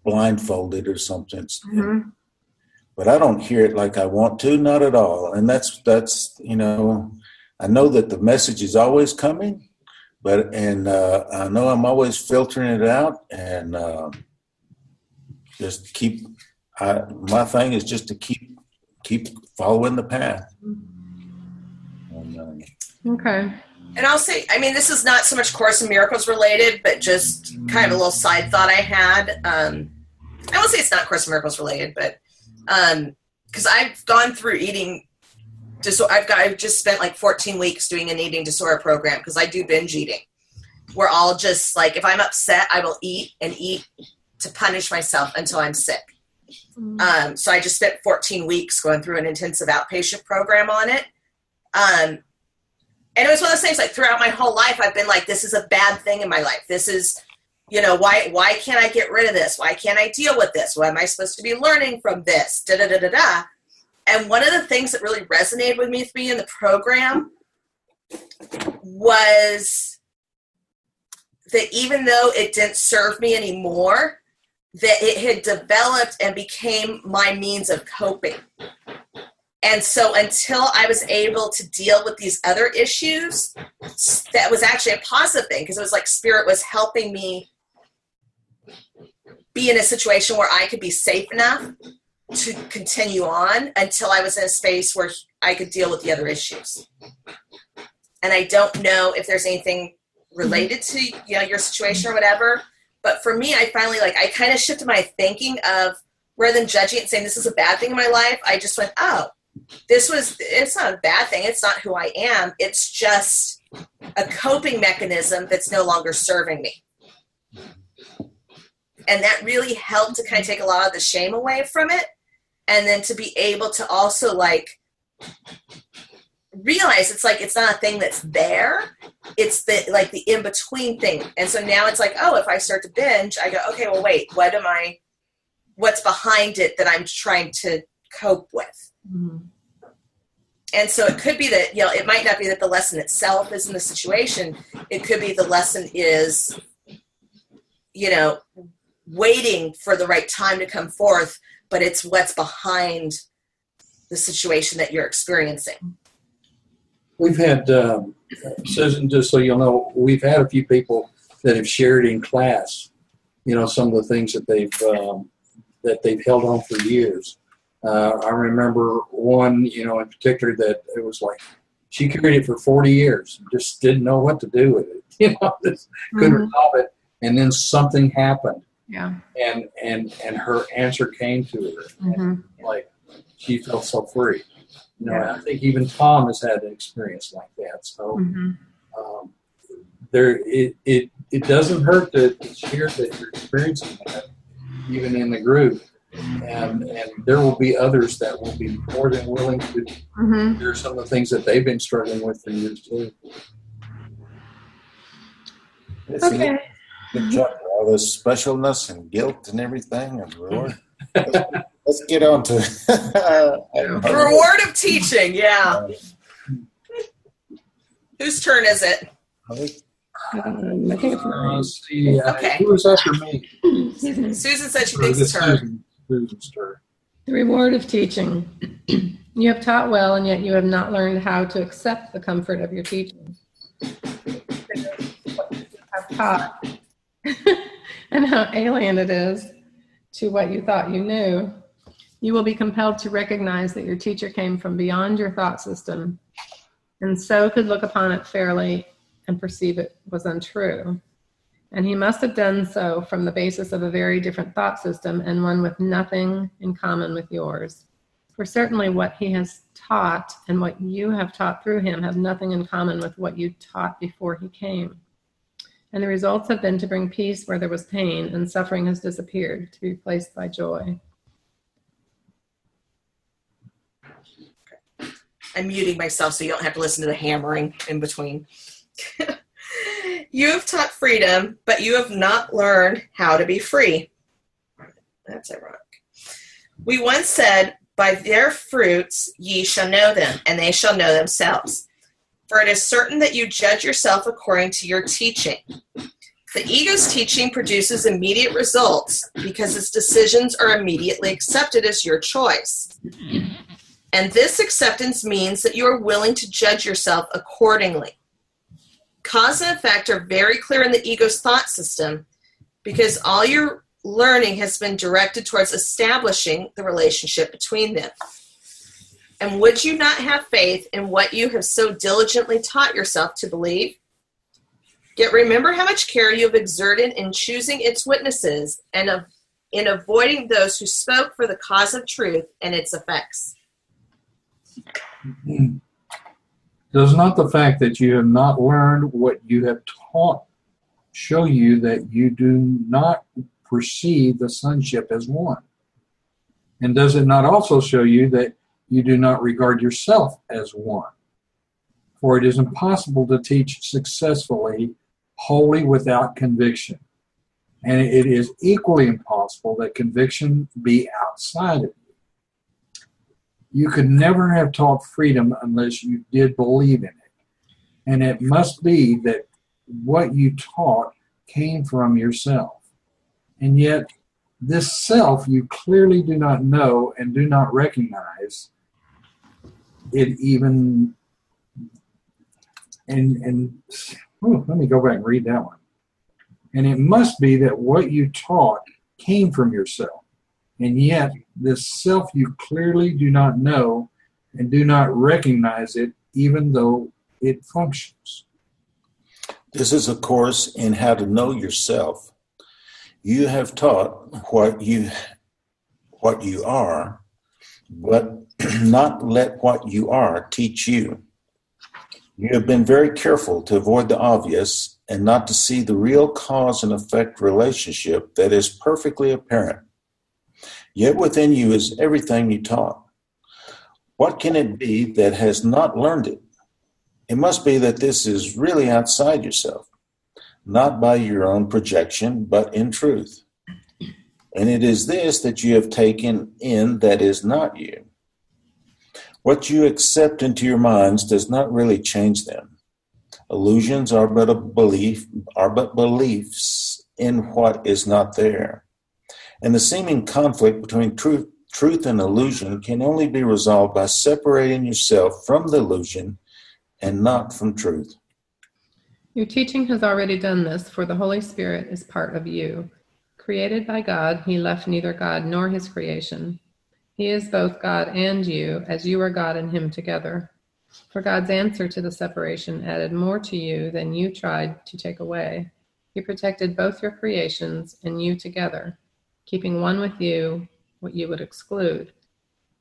blindfolded or something. but I don't hear it like I want to, not at all. And that's that's you know, I know that the message is always coming, but and uh, I know I'm always filtering it out and uh, just keep. I, my thing is just to keep keep following the path. Okay. And I'll say, I mean, this is not so much Course in Miracles related, but just kind of a little side thought I had. Um, I won't say it's not Course in Miracles related, but because I've gone through eating disorder, I've got I've just spent like 14 weeks doing an eating disorder program because I do binge eating. We're all just like if I'm upset, I will eat and eat to punish myself until I'm sick. Um, so I just spent 14 weeks going through an intensive outpatient program on it. Um, and it was one of those things like throughout my whole life, I've been like, this is a bad thing in my life. This is, you know, why why can't I get rid of this? Why can't I deal with this? What am I supposed to be learning from this? Da da da da da. And one of the things that really resonated with me, with me in the program was that even though it didn't serve me anymore, that it had developed and became my means of coping. And so until I was able to deal with these other issues, that was actually a positive thing because it was like spirit was helping me be in a situation where I could be safe enough to continue on until I was in a space where I could deal with the other issues. And I don't know if there's anything related to you know your situation or whatever, but for me, I finally like I kind of shifted my thinking of rather than judging and saying this is a bad thing in my life, I just went, oh, this was it's not a bad thing. It's not who i am. It's just a coping mechanism that's no longer serving me. And that really helped to kind of take a lot of the shame away from it. And then to be able to also like realize it's like it's not a thing that's there. It's the like the in between thing. And so now it's like oh if i start to binge i go okay well wait what am i what's behind it that i'm trying to cope with Mm-hmm. and so it could be that you know it might not be that the lesson itself is in the situation it could be the lesson is you know waiting for the right time to come forth but it's what's behind the situation that you're experiencing We've had, um, Susan, just so you'll know, we've had a few people that have shared in class, you know, some of the things that they've um, that they've held on for years. Uh, I remember one, you know, in particular that it was like she carried it for 40 years, just didn't know what to do with it, you know, just couldn't Mhm. resolve it, and then something happened, Yeah. and and and her answer came to her, hmm like she felt so free. You know, Yeah. I think even Tom has had an experience like that. So hmm um, there, it, it it doesn't hurt to share that you're experiencing that, even in the group, and and there will be others that will be more than willing to hmm share some of the things that they've been struggling with for years too. it's Okay. Good job. All this specialness and guilt and everything. And Lord, let's, let's get on to the reward of teaching yeah whose turn is it Um, I think it's Uh, see, uh, Okay. who was after me? Me. susan said she Or thinks this it's her Susan, Turn. The reward of teaching. you have taught well, and yet you have not learned how to accept the comfort of your teaching. Have taught and how alien it is to what you thought you knew. You will be compelled to recognize that your teacher came from beyond your thought system and so could look upon it fairly and perceive it was untrue. And he must have done so from the basis of a very different thought system and one with nothing in common with yours. For certainly what he has taught and what you have taught through him have nothing in common with what you taught before he came. And the results have been to bring peace where there was pain, and suffering has disappeared to be replaced by joy. I'm muting myself so you don't have to listen to the hammering in between. you have taught freedom, but you have not learned how to be free. That's ironic. We once said, By their fruits ye shall know them, and they shall know themselves. For it is certain that you judge yourself according to your teaching. The ego's teaching produces immediate results because its decisions are immediately accepted as your choice. And this acceptance means that you are willing to judge yourself accordingly. Cause and effect are very clear in the ego's thought system because all your learning has been directed towards establishing the relationship between them. And would you not have faith in what you have so diligently taught yourself to believe? Yet remember how much care you have exerted in choosing its witnesses and of, in avoiding those who spoke for the cause of truth and its effects. Mm-hmm. Does not the fact that you have not learned what you have taught show you that you do not perceive the sonship as one? And does it not also show you that you do not regard yourself as one? For it is impossible to teach successfully wholly without conviction. And it is equally impossible that conviction be outside of you. You could never have taught freedom unless you did believe in it. And it must be that what you taught came from yourself. And yet, this self you clearly do not know and do not recognize it even and and let me go back and read that one. And it must be that what you taught came from yourself. And yet, this self you clearly do not know and do not recognize it, even though it functions. This is a course in how to know yourself. You have taught what you what you are, but not let what you are teach you. You have been very careful to avoid the obvious and not to see the real cause and effect relationship that is perfectly apparent. Yet within you is everything you taught. What can it be that has not learned it? It must be that this is really outside yourself, not by your own projection, but in truth. And it is this that you have taken in that is not you. What you accept into your minds does not really change them. Illusions are but a belief are but beliefs in what is not there. And the seeming conflict between truth, truth and illusion can only be resolved by separating yourself from the illusion and not from truth. Your teaching has already done this, for the Holy Spirit is part of you. Created by God, he left neither God nor his creation. He is both God and you, as you are God and Him together. For God's answer to the separation added more to you than you tried to take away. He protected both your creations and you together, keeping one with you what you would exclude,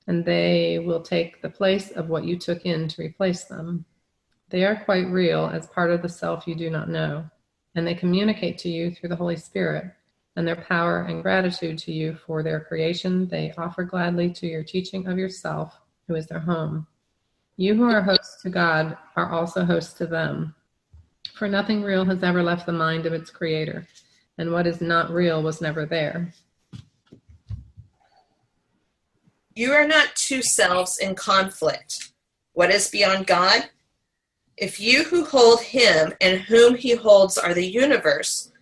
and they will take the place of what you took in to replace them. They are quite real as part of the self you do not know, and they communicate to you through the Holy Spirit and their power and gratitude to you for their creation they offer gladly to your teaching of yourself, who is their home. You who are hosts to God are also hosts to them. For nothing real has ever left the mind of its creator, and what is not real was never there. You are not two selves in conflict. What is beyond God? If you who hold him and whom he holds are the universe,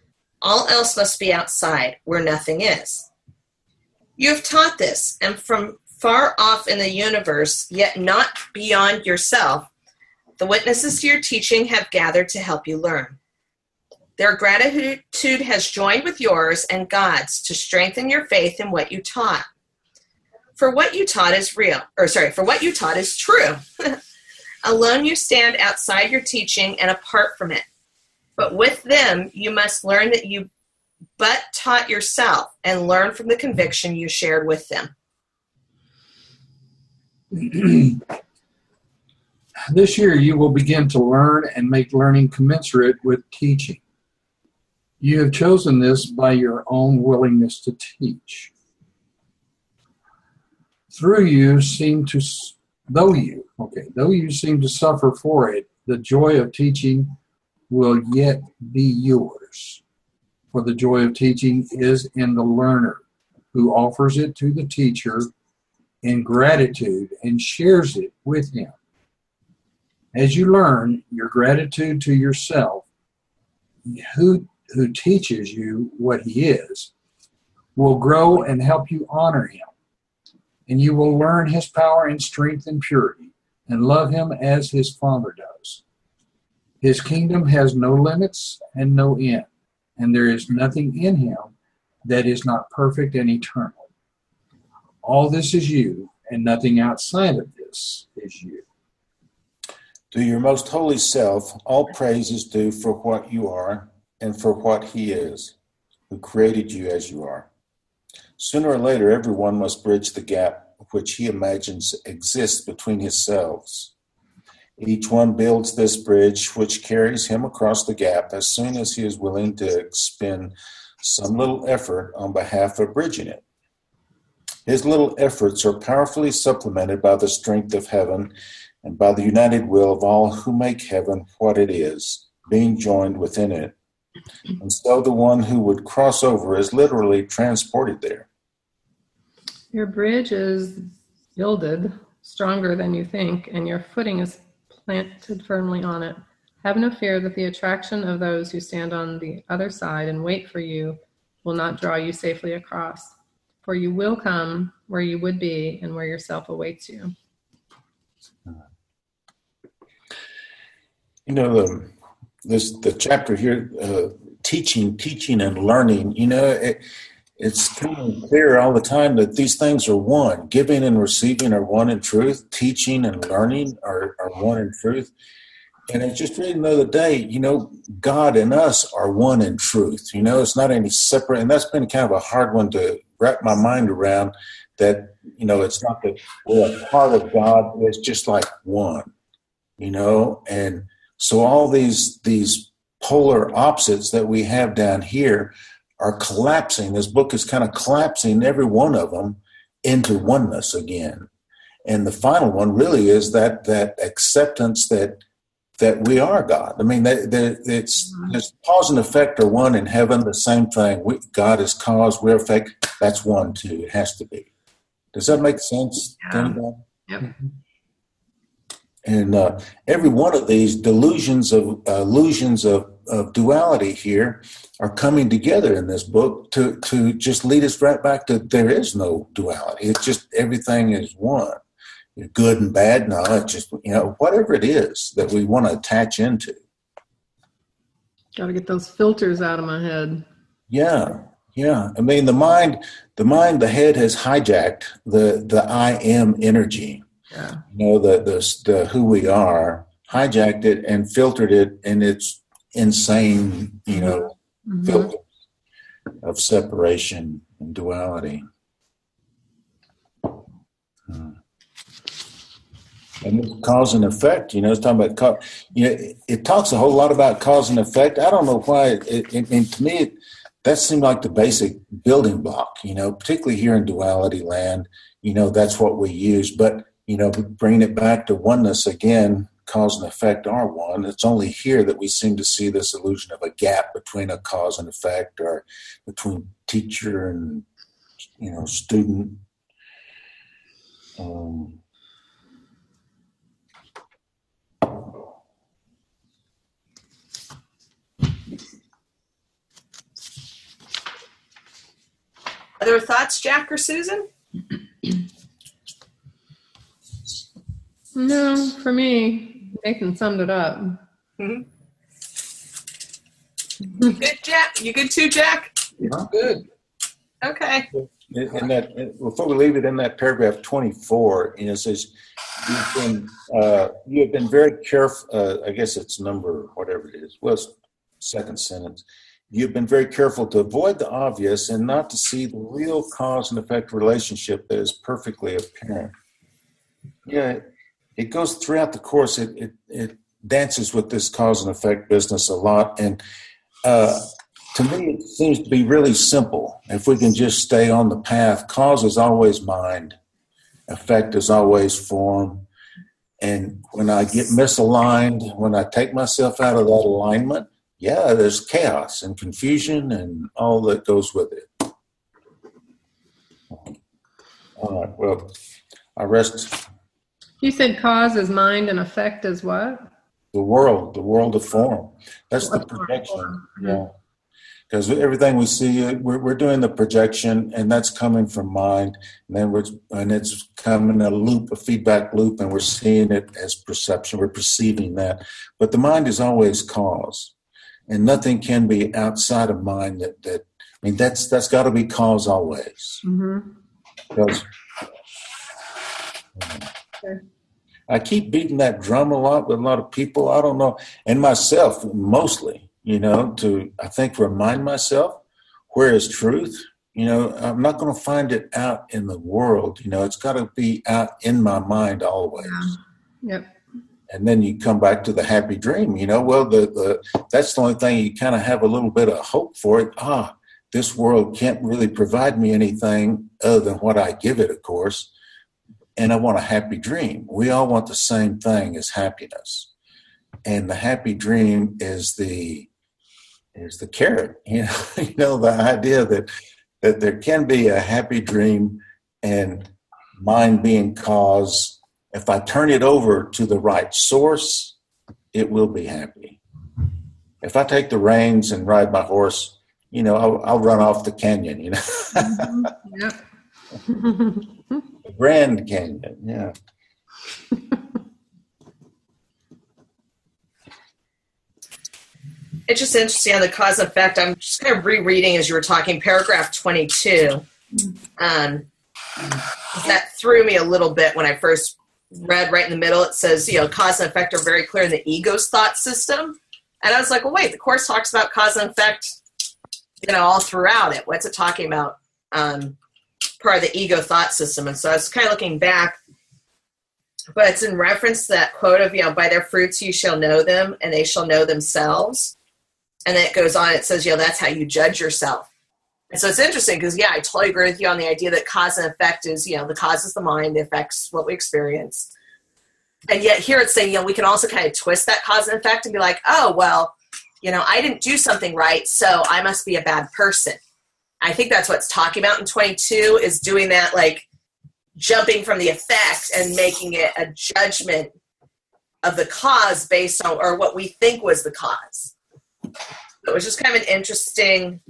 all else must be outside, where nothing is. You have taught this, and from far off in the universe, yet not beyond yourself, the witnesses to your teaching have gathered to help you learn. Their gratitude has joined with yours and God's to strengthen your faith in what you taught. For what you taught is real, or sorry, for what you taught is true. Alone you stand outside your teaching and apart from it. But with them, you must learn that you but taught yourself and learn from the conviction you shared with them. this year, you will begin to learn and make learning commensurate with teaching. You have chosen this by your own willingness to teach. Through you seem to, though you, okay, though you seem to suffer for it, the joy of teaching will yet be yours. For the joy of teaching is in the learner who offers it to the teacher in gratitude and shares it with him. As you learn your gratitude to yourself, who who teaches you what he is will grow and help you honor him. And you will learn his power and strength and purity and love him as his Father does. His kingdom has no limits and no end, and there is nothing in him that is not perfect and eternal. All this is you, and nothing outside of this is you. To your most holy self, all praise is due for what you are and for what he is, who created you as you are. Sooner or later, everyone must bridge the gap which he imagines exists between his selves. Each one builds this bridge which carries him across the gap as soon as he is willing to expend some little effort on behalf of bridging it. His little efforts are powerfully supplemented by the strength of heaven and by the united will of all who make heaven what it is, being joined within it. And so the one who would cross over is literally transported there. Your bridge is builded stronger than you think, and your footing is planted firmly on it. Have no fear that the attraction of those who stand on the other side and wait for you will not draw you safely across for you will come where you would be and where yourself awaits you. You know, um, this the chapter here, uh, teaching, teaching, and learning. You know, it, it's coming clear all the time that these things are one. Giving and receiving are one in truth. Teaching and learning are, are one in truth. And I just read another day, you know, God and us are one in truth. You know, it's not any separate, and that's been kind of a hard one to wrap my mind around that you know it's not that we're a part of god it's just like one you know and so all these these polar opposites that we have down here are collapsing this book is kind of collapsing every one of them into oneness again and the final one really is that that acceptance that that we are God. I mean, that, that it's, mm-hmm. it's cause and effect are one in heaven, the same thing. We, God is cause, we're effect. That's one too. It has to be. Does that make sense yeah. Yep. Mm-hmm. And uh, every one of these delusions of uh, illusions of, of duality here are coming together in this book to to just lead us right back to there is no duality. It's just everything is one good and bad. No, it's just you know whatever it is that we want to attach into. Got to get those filters out of my head. Yeah, yeah. I mean, the mind, the mind, the head has hijacked the the I am energy. Yeah. You know the the, the who we are, hijacked it and filtered it, and it's insane. You know, mm-hmm. filter of separation and duality. Hmm and cause and effect. You know, it's talking about cause. You know, it, it, talks a whole lot about cause and effect. I don't know why. It, it, and to me, it, that seemed like the basic building block. You know, particularly here in duality land. You know, that's what we use. But you know, bringing it back to oneness again, cause and effect are one. It's only here that we seem to see this illusion of a gap between a cause and effect, or between teacher and you know student. Um, Other thoughts, Jack or Susan? No, for me, Nathan summed it up. Mm-hmm. good, Jack. You good too, Jack? Yeah, good. Okay. In that, before we leave it, in that paragraph twenty-four, you know, it says you've been uh, you have been very careful. Uh, I guess it's number whatever it is. Well, second sentence you've been very careful to avoid the obvious and not to see the real cause and effect relationship that is perfectly apparent. Yeah, it goes throughout the course. It it, it dances with this cause and effect business a lot, and uh, to me, it seems to be really simple. If we can just stay on the path, cause is always mind, effect is always form. And when I get misaligned, when I take myself out of that alignment, yeah, there's chaos and confusion and all that goes with it. All right, well, I rest. You said cause is mind and effect is what? The world, the world of form. That's the projection. Yeah. because everything we see, we're, we're doing the projection, and that's coming from mind, and then we're and it's coming a loop, a feedback loop, and we're seeing it as perception. We're perceiving that, but the mind is always cause, and nothing can be outside of mind. That that I mean, that's that's got to be cause always. Mm-hmm. Because I keep beating that drum a lot with a lot of people. I don't know, and myself mostly, you know, to I think remind myself where is truth. You know, I'm not going to find it out in the world. You know, it's got to be out in my mind always. Yep. And then you come back to the happy dream. You know, well, the, the that's the only thing you kind of have a little bit of hope for it. Ah, this world can't really provide me anything other than what I give it, of course and I want a happy dream. We all want the same thing as happiness. And the happy dream is the is the carrot. You know, you know the idea that that there can be a happy dream and mind being cause. If I turn it over to the right source, it will be happy. If I take the reins and ride my horse, you know, I'll, I'll run off the canyon. You know. mm-hmm. Yep. Grand Canyon, yeah. it's just interesting on the cause and effect. I'm just kind of rereading as you were talking, paragraph 22. Um, that threw me a little bit when I first read right in the middle. It says, you know, cause and effect are very clear in the ego's thought system. And I was like, well, wait, the course talks about cause and effect, you know, all throughout it. What's it talking about? Um, part of the ego thought system. And so I was kind of looking back, but it's in reference to that quote of, you know, by their fruits you shall know them and they shall know themselves. And then it goes on, it says, you know, that's how you judge yourself. And so it's interesting because, yeah, I totally agree with you on the idea that cause and effect is, you know, the cause is the mind, the effect's what we experience. And yet here it's saying, you know, we can also kind of twist that cause and effect and be like, oh, well, you know, I didn't do something right, so I must be a bad person. I think that's what's talking about in 22 is doing that like jumping from the effect and making it a judgment of the cause based on or what we think was the cause. It was just kind of an interesting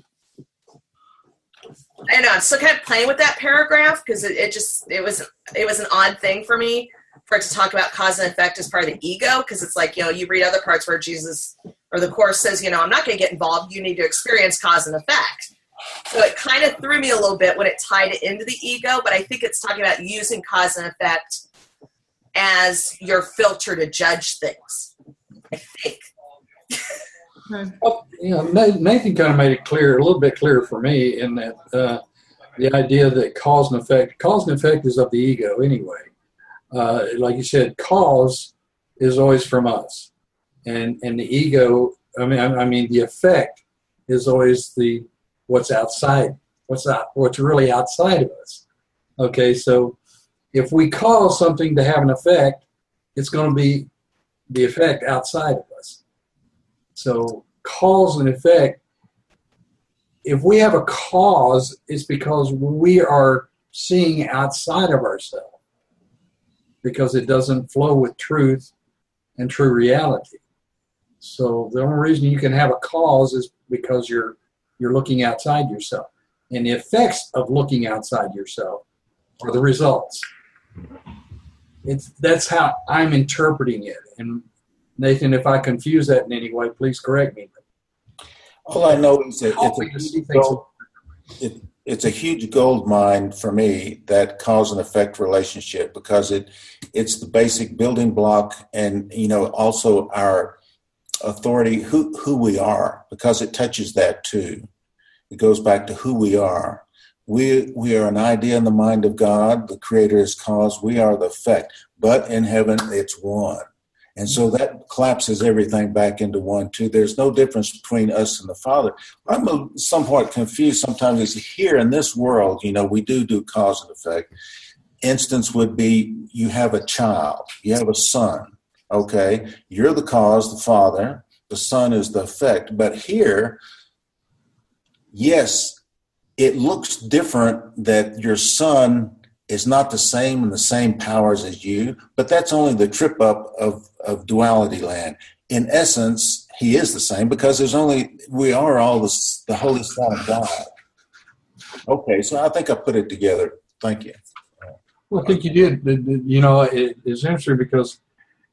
I know I'm still kind of playing with that paragraph because it, it just it was it was an odd thing for me for it to talk about cause and effect as part of the ego because it's like you know you read other parts where Jesus or the course says you know I'm not going to get involved you need to experience cause and effect so it kind of threw me a little bit when it tied it into the ego, but I think it's talking about using cause and effect as your filter to judge things. I think. well, you know, Nathan kind of made it clear, a little bit clearer for me, in that uh, the idea that cause and effect, cause and effect is of the ego anyway. Uh, like you said, cause is always from us, and and the ego. I mean, I, I mean, the effect is always the what's outside, what's what's really outside of us. Okay, so if we cause something to have an effect, it's going to be the effect outside of us. So cause and effect. If we have a cause, it's because we are seeing outside of ourselves because it doesn't flow with truth and true reality. So the only reason you can have a cause is because you're you're looking outside yourself. And the effects of looking outside yourself are the results. It's that's how I'm interpreting it. And Nathan, if I confuse that in any way, please correct me. All I know is that it's a, gold, it, it's a huge gold mine for me that cause and effect relationship because it it's the basic building block and you know also our authority, who, who we are, because it touches that too. It goes back to who we are. We, we are an idea in the mind of God. The Creator is cause. We are the effect. But in heaven, it's one. And so that collapses everything back into one, too. There's no difference between us and the Father. I'm somewhat confused sometimes is here in this world, you know, we do do cause and effect. Instance would be you have a child, you have a son Okay, you're the cause, the Father, the Son is the effect. But here, yes, it looks different that your Son is not the same in the same powers as you, but that's only the trip up of, of duality land. In essence, he is the same because there's only we are all the, the holy son of God. Okay, so I think I put it together. Thank you. Well, I think you did. You know, it's interesting because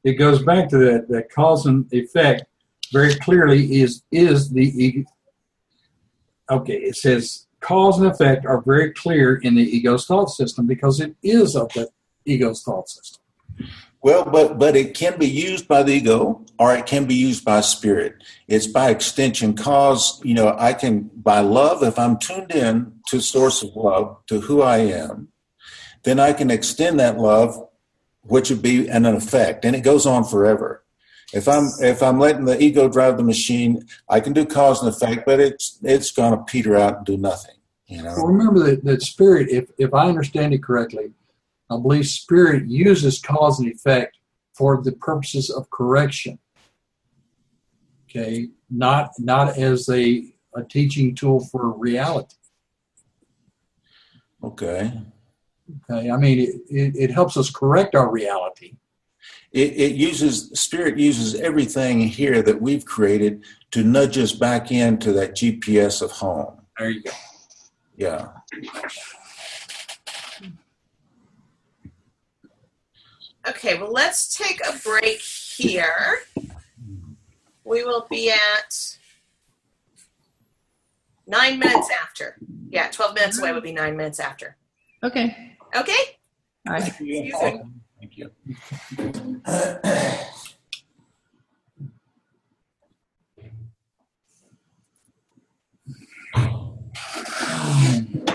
it goes back to that that cause and effect very clearly is is the. Okay, it says cause and effect are very clear in the ego's thought system because it is of the ego's thought system. Well, but but it can be used by the ego or it can be used by spirit. It's by extension cause, you know, I can by love, if I'm tuned in to source of love, to who I am, then I can extend that love, which would be an effect, and it goes on forever. If I'm if I'm letting the ego drive the machine, I can do cause and effect, but it's it's gonna peter out and do nothing. You know. Well, remember that, that spirit, if, if I understand it correctly, I believe spirit uses cause and effect for the purposes of correction. Okay, not not as a, a teaching tool for reality. Okay. Okay, I mean it, it, it helps us correct our reality. It, it uses spirit uses everything here that we've created to nudge us back into that GPS of home. There you go. Yeah. Okay, well, let's take a break here. We will be at nine minutes after. Yeah, 12 minutes away would be nine minutes after. Okay. Okay? All right. Thank you. Thank you. Thank you.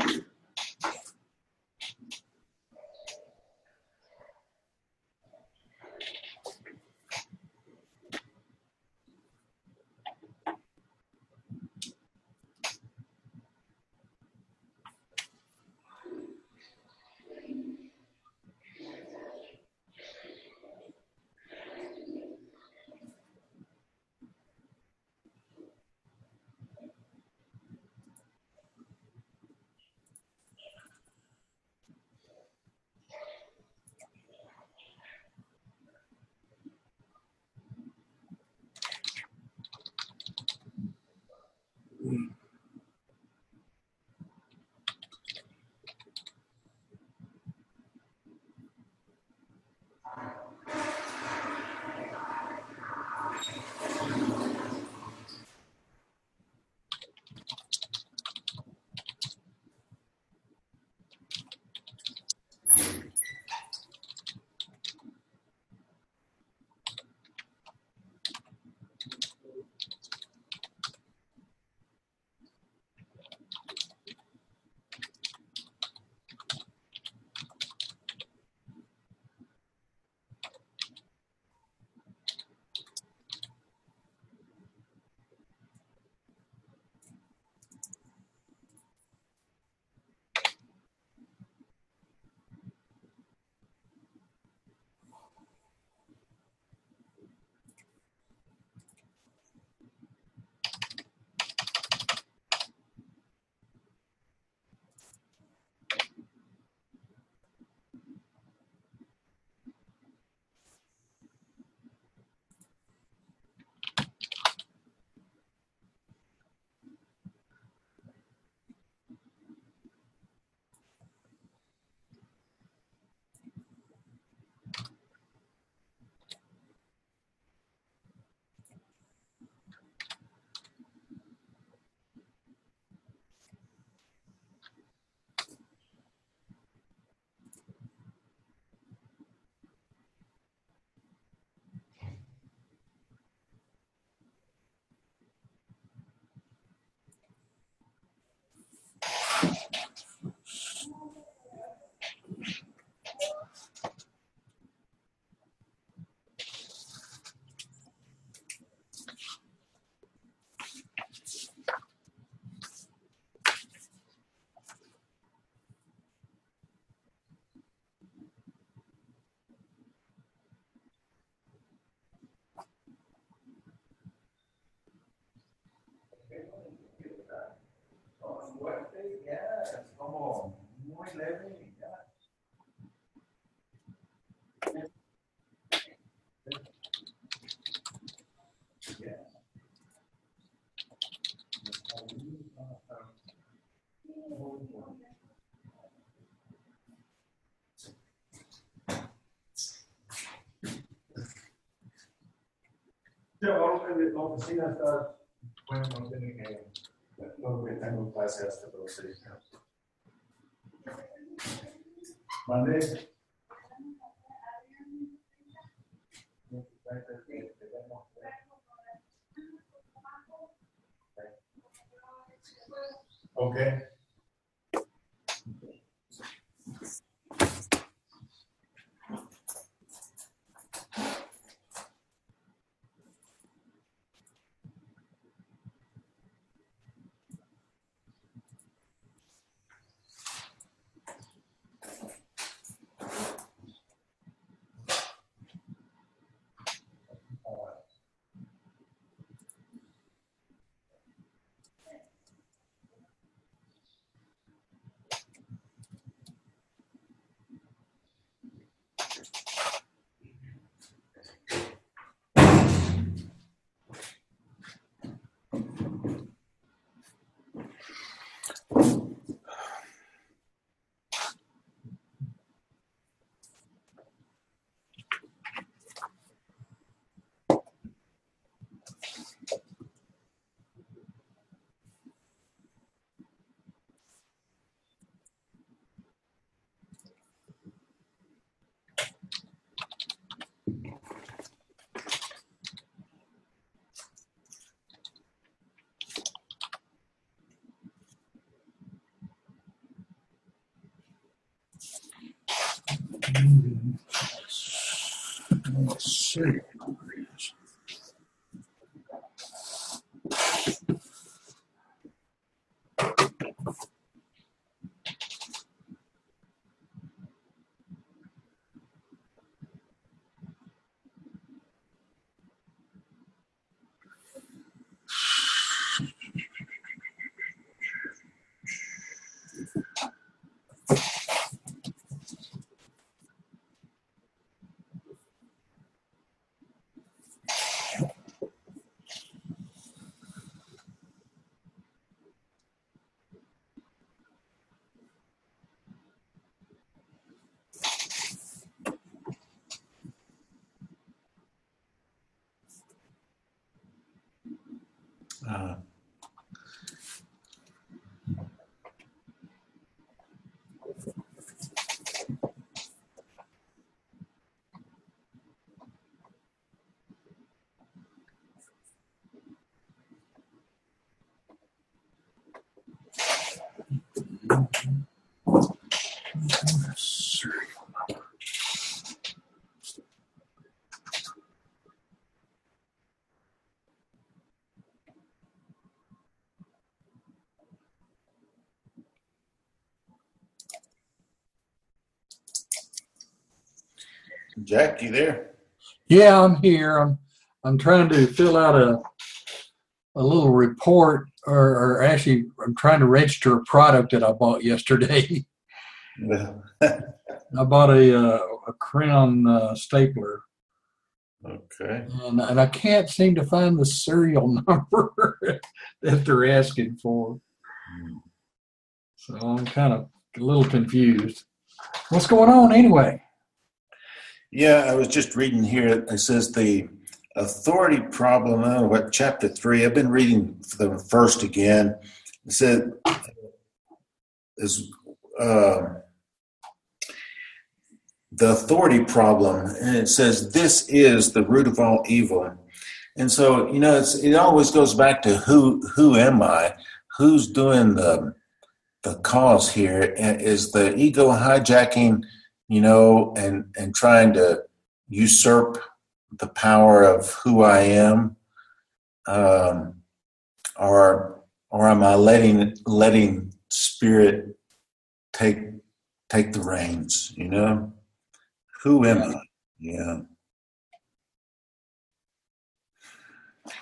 Son fuertes, ya, como muy leve, ya. gracias, te profe. ¿Vale? soon. Jack, you there? Yeah, I'm here. I'm I'm trying to fill out a a little report, or, or actually, I'm trying to register a product that I bought yesterday. I bought a uh, a crown uh, stapler, okay. and and I can't seem to find the serial number that they're asking for. So I'm kind of a little confused. What's going on anyway? Yeah, I was just reading here. It says the authority problem. What chapter three. I've been reading the first again. It said is uh, the authority problem, and it says this is the root of all evil. And so you know, it always goes back to who who am I? Who's doing the the cause here? Is the ego hijacking? You know, and and trying to usurp the power of who I am, um, or or am I letting letting spirit take take the reins? You know, who am I? Yeah.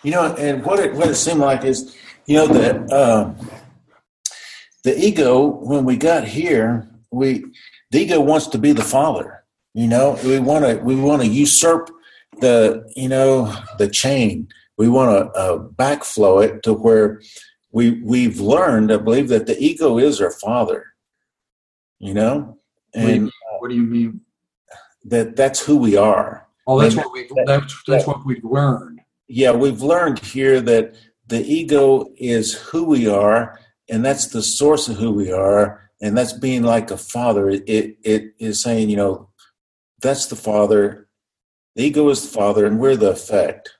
You know, and what it what it seemed like is, you know, that um, the ego when we got here, we the ego wants to be the father you know we want to we want to usurp the you know the chain we want to uh, backflow it to where we we've learned, I believe, that the ego is our father. You know, What do you, and what do you mean? that that's who we are. Oh, that's And what we that's that's what we've learned. Yeah, we've learned here that the ego is who we are, and that's the source of who we are, and that's being like a father. It it is saying, you know, that's the father. The ego is the father, and we're the effect.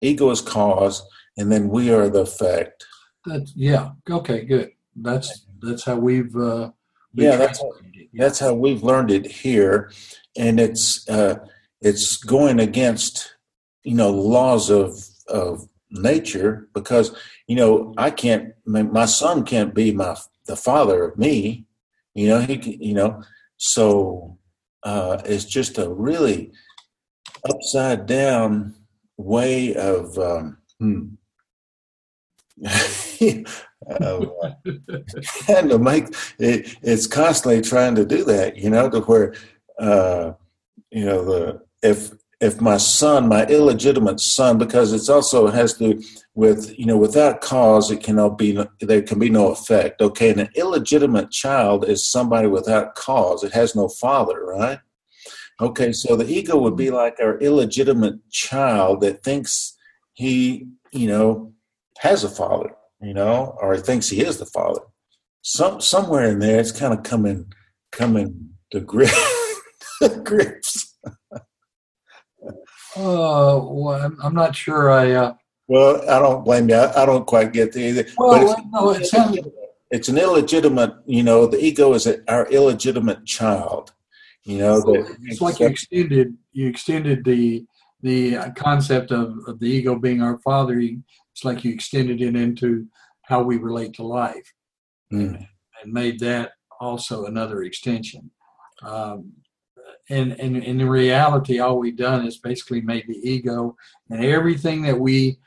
Ego is cause, and then we are the effect. That's yeah. Okay, good. That's that's how we've uh, Yeah, that's- it. That's how we've learned it here, and it's uh, it's going against you know laws of of nature because you know I can't my son can't be my the father of me, you know he you know so uh, it's just a really upside down way of um, hmm. of, uh, to make it, it's constantly trying to do that, you know, to where, uh, you know, the if if my son, my illegitimate son, because it's also has to with you know without cause it cannot be there can be no effect. Okay, and an illegitimate child is somebody without cause. It has no father, right? Okay, so the ego would be like our illegitimate child that thinks he, you know, has a father, you know, or thinks he is the father. Some somewhere in there, it's kind of coming coming to grip, grips. Uh, well, I'm, not sure. I uh, Well, I don't blame you. I, I don't quite get the either. well, but no, it sounds it's an illegitimate. You know, the ego is a, our illegitimate child. You know, that it's like you extended you extended the the concept of, of the ego being our father. It's like you extended it into how we relate to life. Mm. and made that also another extension. Um, and, in reality, all we've done is basically made the ego and everything that we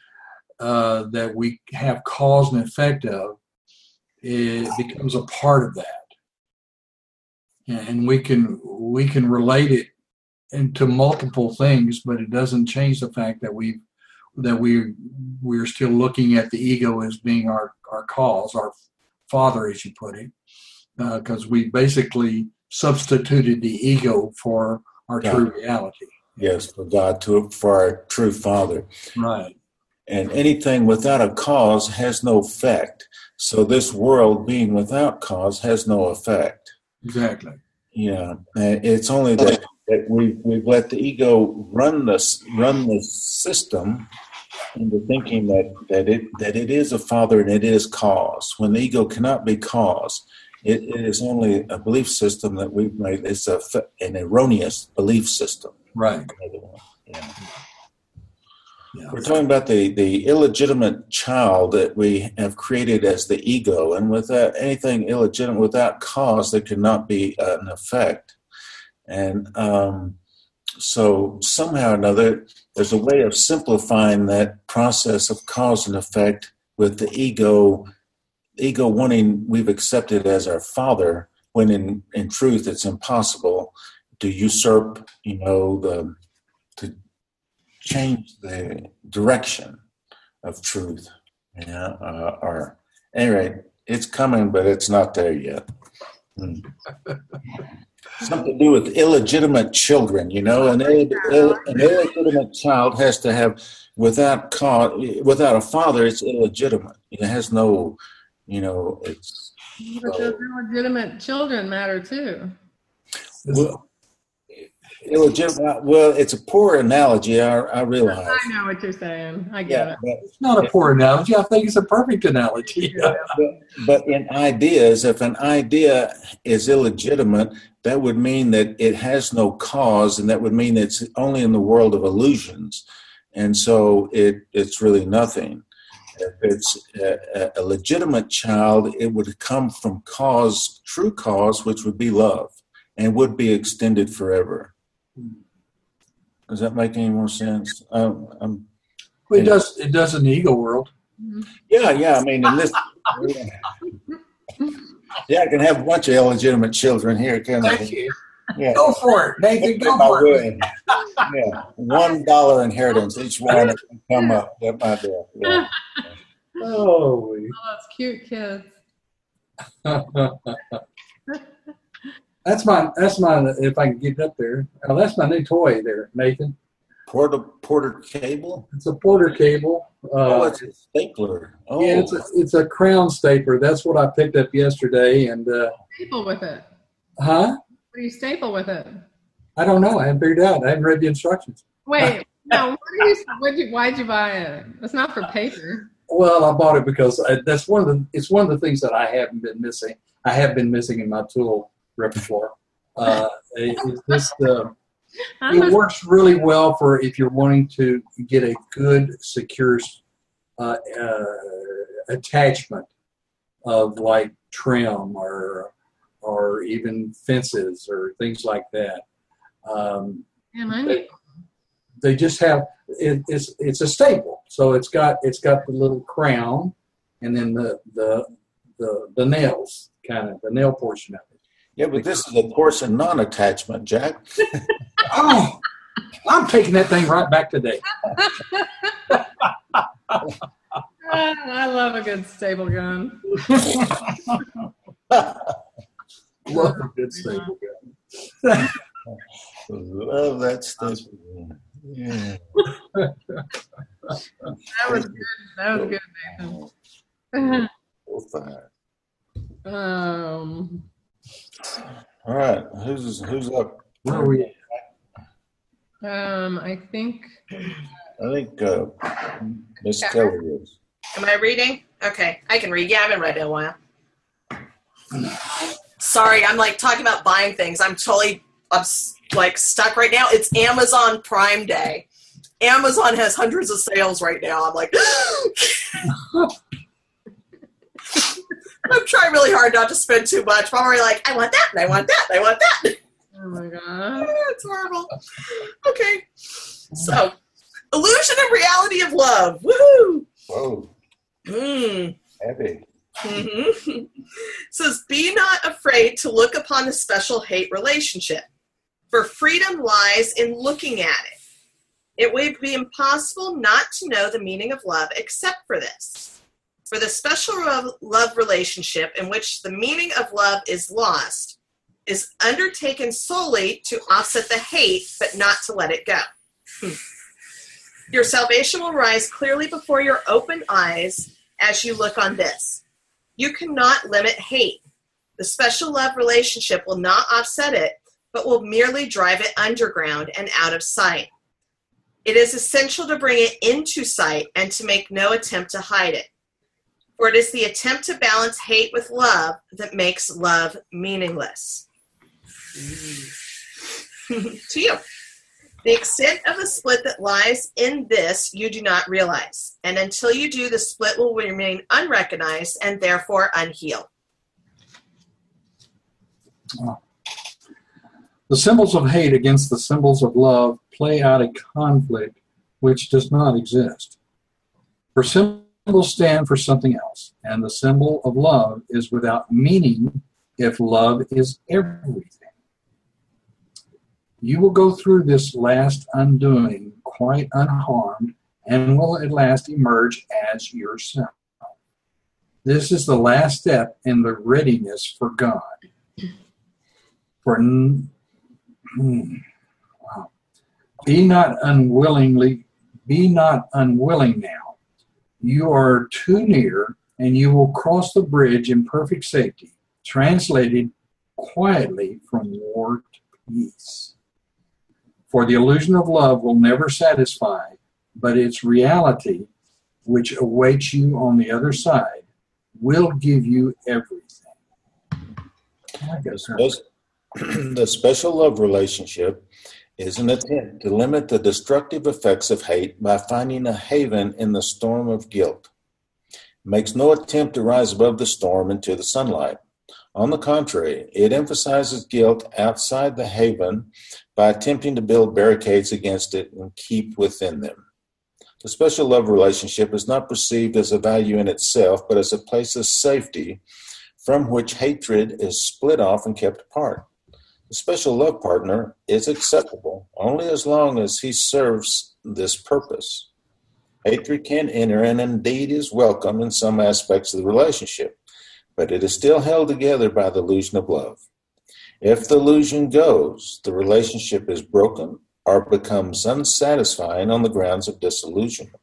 uh, that we have cause and effect of, it becomes a part of that, and we can we can relate it into multiple things, but it doesn't change the fact that we that we we're still looking at the ego as being our our cause, our father, as you put it, because we basically substituted the ego for our Yeah. true reality. yes, for God to for our true Father. Right. and anything without a cause has no effect. So this world being without cause has no effect. Exactly. Yeah, it's only that, that we we've let the ego run this run the system into thinking that that it that it is a father and it is cause. When the ego cannot be cause, it, it is only a belief system that we've made. It's a an erroneous belief system. Right. Yeah. Yeah. We're talking about the, the illegitimate child that we have created as the ego, and without anything illegitimate, without cause, there cannot be an effect. And um, so, somehow or another, there's a way of simplifying that process of cause and effect with the ego, ego wanting we've accepted as our father, when in, in truth it's impossible to usurp, you know, the to change the direction of truth. Yeah, uh, or anyway, it's coming, but it's not there yet. Hmm. Something to do with illegitimate children, you know. An, Ill, Ill, an illegitimate child has to have, without without a father, it's illegitimate. It has no, you know, it's But those illegitimate children matter too. well, illegitimate. Well, it's a poor analogy. I, I realize. I know what you're saying. I get Yeah, it. but It's not a poor analogy. I think it's a perfect analogy. but, but in ideas, if an idea is illegitimate, that would mean that it has no cause, and that would mean it's only in the world of illusions, and so it it's really nothing. If it's a, a legitimate child, it would come from cause, true cause, which would be love, and would be extended forever. Does that make any more sense? Um, um, Well, it does. It does in the ego world. Yeah, yeah. I mean, in this, yeah, I can have a bunch of illegitimate children here, can I? You. Yeah. Go for it, Nathan. Go for it. would. Yeah, one dollar inheritance each one that can come up at my death. Yeah. Oh, Oh, that's cute kids. that's my that's my if I can get it up there. Oh, that's my new toy there, Nathan. Porter Porter cable. It's a Porter cable. Oh, Uh, it's a stapler. Oh, yeah, it's a, it's a crown stapler. That's what I picked up yesterday. And uh, Staple with it. huh? Do you staple with it? I don't know. I haven't figured out. I haven't read the instructions. Wait, no. What do you, what'd you, why'd you buy it? It's not for paper. Well, I bought it because I, that's one of the. It's one of the things that I haven't been missing. I have been missing in my tool repertoire. Uh, it- it's just uh, it works really well for if you're wanting to get a good, secure uh, uh, attachment of like trim or or even fences or things like that. Um, Man, I need- they just have it, it's it's a staple. So it's got it's got the little crown, and then the the the, the nails kind of the nail portion of it. yeah, but this is a course in non-attachment, Jack. Oh, I'm taking that thing right back today. Ah, I love a good staple gun. Love a good staple gun. Love that stuff. Yeah. That was good. That was good, Nathan. So fine. um, All right, who's who's up? Where are we? at? um, I think I think uh, Miss Yeah. Kelly is. Am I reading? Okay, I can read. Yeah, I haven't read in a while. Sorry, I'm like talking about buying things. I'm totally I'm like stuck right now. It's Amazon Prime Day. Amazon has hundreds of sales right now. I'm like, I'm trying really hard not to spend too much. But I'm already like, I want that, and I want that, and I want that. oh my god. it's horrible. Okay, so illusion and reality of love. Woohoo! Whoa, Mm. heavy. Hmm Says, be not afraid to look upon the special hate relationship, for freedom lies in looking at it. It would be impossible not to know the meaning of love except for this. For the special love relationship in which the meaning of love is lost is undertaken solely to offset the hate, but not to let it go. Hmm. Your salvation will rise clearly before your open eyes as you look on this. You cannot limit hate. The special love relationship will not offset it, but will merely drive it underground and out of sight. It is essential to bring it into sight and to make no attempt to hide it. For it is the attempt to balance hate with love that makes love meaningless. to you. The extent of the split that lies in this you do not realize, and until you do, the split will remain unrecognized and therefore unhealed. The symbols of hate against the symbols of love play out a conflict which does not exist. For symbols stand for something else, and the symbol of love is without meaning if love is everything. You will go through this last undoing quite unharmed and will at last emerge as yourself. This is the last step in the readiness for God. For Hmm. Be not unwillingly, be not unwilling now. You are too near, and you will cross the bridge in perfect safety, translated quietly from war to peace. For the illusion of love will never satisfy, but its reality, which awaits you on the other side, will give you everything. The, special love relationship is an attempt to limit the destructive effects of hate by finding a haven in the storm of guilt. It makes no attempt to rise above the storm into the sunlight. On the contrary, it emphasizes guilt outside the haven by attempting to build barricades against it and keep within them. The special love relationship is not perceived as a value in itself, but as a place of safety from which hatred is split off and kept apart. The special love partner is acceptable only as long as he serves this purpose. Hatred can enter and indeed is welcome in some aspects of the relationship, but it is still held together by the illusion of love. If the illusion goes, the relationship is broken or becomes unsatisfying on the grounds of disillusionment.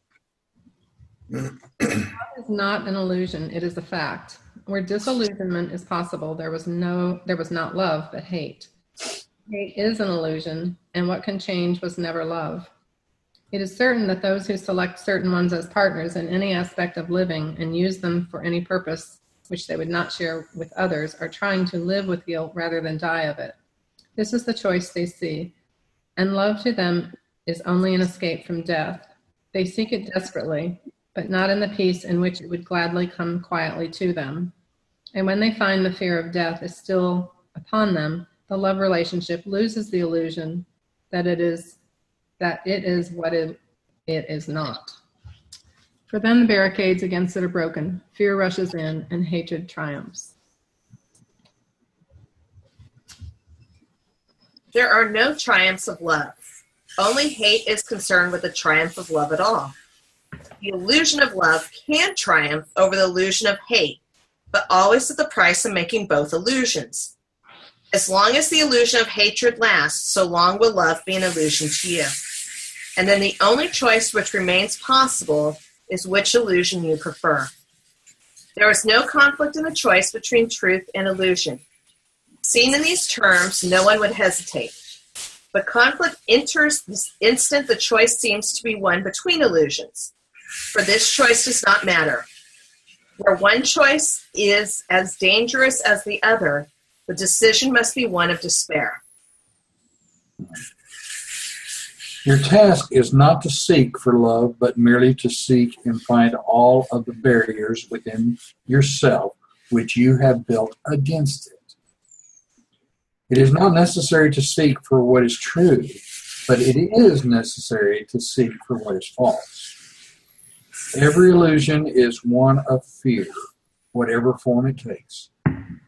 Love is not an illusion, it is a fact. Where disillusionment is possible, there was no there was not love, but hate. Hate is an illusion, and what can change was never love. It is certain that those who select certain ones as partners in any aspect of living and use them for any purpose which they would not share with others are trying to live with guilt rather than die of it. This is the choice they see, and love to them is only an escape from death. They seek it desperately, but not in the peace in which it would gladly come quietly to them. And when they find the fear of death is still upon them, the love relationship loses the illusion that it is that it is what it, it is not. For then the barricades against it are broken, fear rushes in, and hatred triumphs. There are no triumphs of love. Only hate is concerned with the triumph of love at all. The illusion of love can triumph over the illusion of hate, but always at the price of making both illusions. As long as the illusion of hatred lasts, so long will love be an illusion to you. And then the only choice which remains possible is which illusion you prefer. There is no conflict in the choice between truth and illusion. Seen in these terms, no one would hesitate. But conflict enters the instant the choice seems to be one between illusions. For this choice does not matter. Where one choice is as dangerous as the other, the decision must be one of despair. Your task is not to seek for love, but merely to seek and find all of the barriers within yourself which you have built against it. It is not necessary to seek for what is true, but it is necessary to seek for what is false. Every illusion is one of fear, whatever form it takes,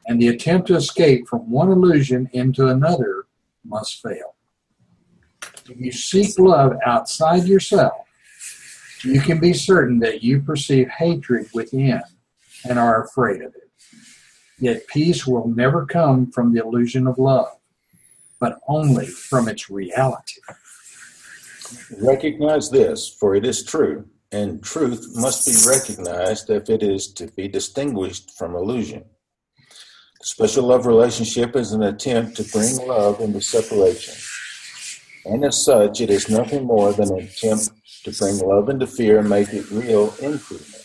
and the attempt to escape from one illusion into another must fail. You seek love outside yourself, you can be certain that you perceive hatred within and are afraid of it. Yet peace will never come from the illusion of love, but only from its reality. Recognize this, for it is true, and truth must be recognized if it is to be distinguished from illusion. The special love relationship is an attempt to bring love into separation and as such, it is nothing more than an attempt to bring love into fear and make it real in improvement.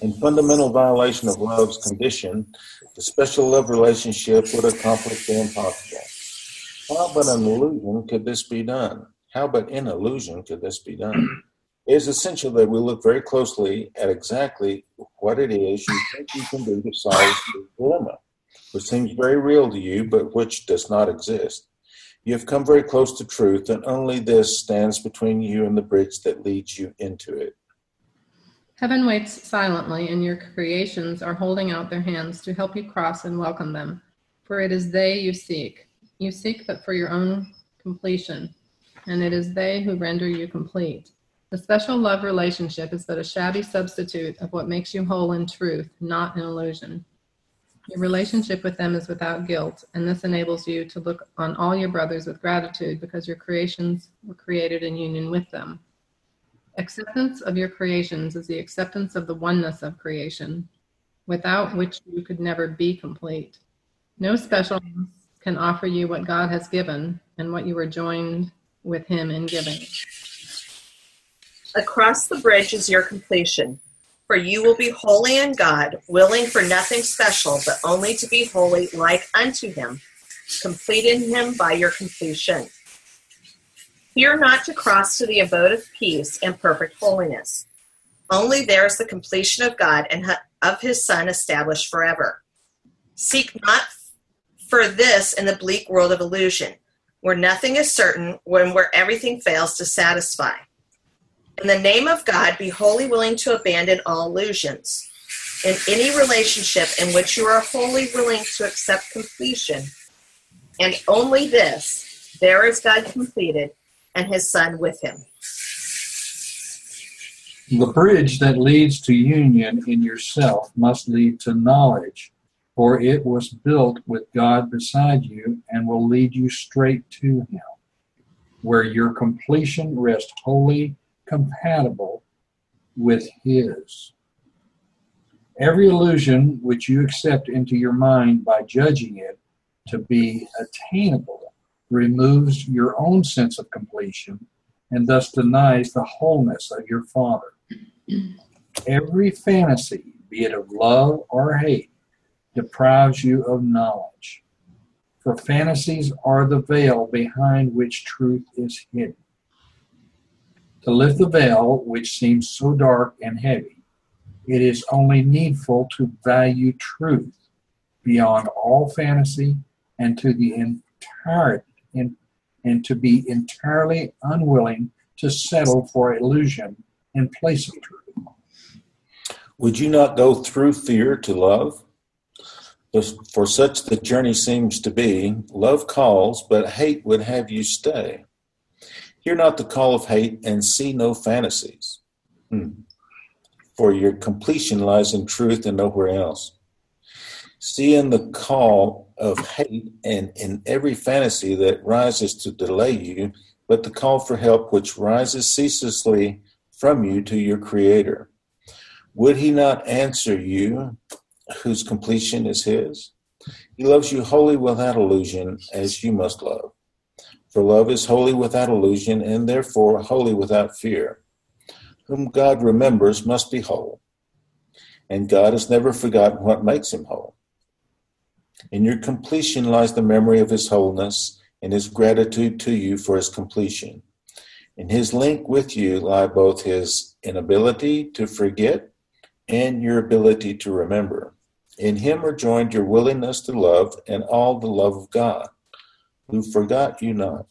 In fundamental violation of love's condition, the special love relationship would accomplish the impossible. How but an illusion could this be done? How but in illusion could this be done? It is essential that we look very closely at exactly what it is you think you can do to solve the dilemma, which seems very real to you, but which does not exist. You have come very close to truth, and only this stands between you and the bridge that leads you into it. Heaven waits silently, and your creations are holding out their hands to help you cross and welcome them. For it is they you seek. You seek but for your own completion, and it is they who render you complete. The special love relationship is but a shabby substitute of what makes you whole in truth, not in illusion. Your relationship with them is without guilt, and this enables you to look on all your brothers with gratitude because your creations were created in union with them. Acceptance of your creations is the acceptance of the oneness of creation, without which you could never be complete. No special can offer you what God has given and what you were joined with Him in giving. Across the bridge is your completion. For you will be holy in God, willing for nothing special, but only to be holy like unto him, complete in him by your completion. Fear not to cross to the abode of peace and perfect holiness. Only there is the completion of God and of his Son established forever. Seek not for this in the bleak world of illusion, where nothing is certain, when where everything fails to satisfy. In the name of God, be wholly willing to abandon all illusions. In any relationship in which you are wholly willing to accept completion, and only this, there is God completed and his Son with him. The bridge that leads to union in yourself must lead to knowledge, for it was built with God beside you and will lead you straight to Him, where your completion rests wholly compatible with His. Every illusion which you accept into your mind by judging it to be attainable removes your own sense of completion and thus denies the wholeness of your Father. Every fantasy, be it of love or hate, deprives you of knowledge. For fantasies are the veil behind which truth is hidden. To lift the veil, which seems so dark and heavy, it is only needful to value truth beyond all fantasy and to the entire and, and to be entirely unwilling to settle for illusion in place of truth. Would you not go through fear to love? For such the journey seems to be. Love calls, but hate would have you stay. Hear not the call of hate and see no fantasies. Hmm. For your completion lies in truth and nowhere else. See in the call of hate and in every fantasy that rises to delay you, but the call for help which rises ceaselessly from you to your Creator. Would He not answer you, whose completion is His? He loves you wholly without illusion, as you must love. For love is wholly without illusion, and therefore wholly without fear. Whom God remembers must be whole, and God has never forgotten what makes him whole. In your completion lies the memory of his wholeness and his gratitude to you for his completion. In his link with you lie both his inability to forget and your ability to remember. In him are joined your willingness to love and all the love of God, who forgot you not.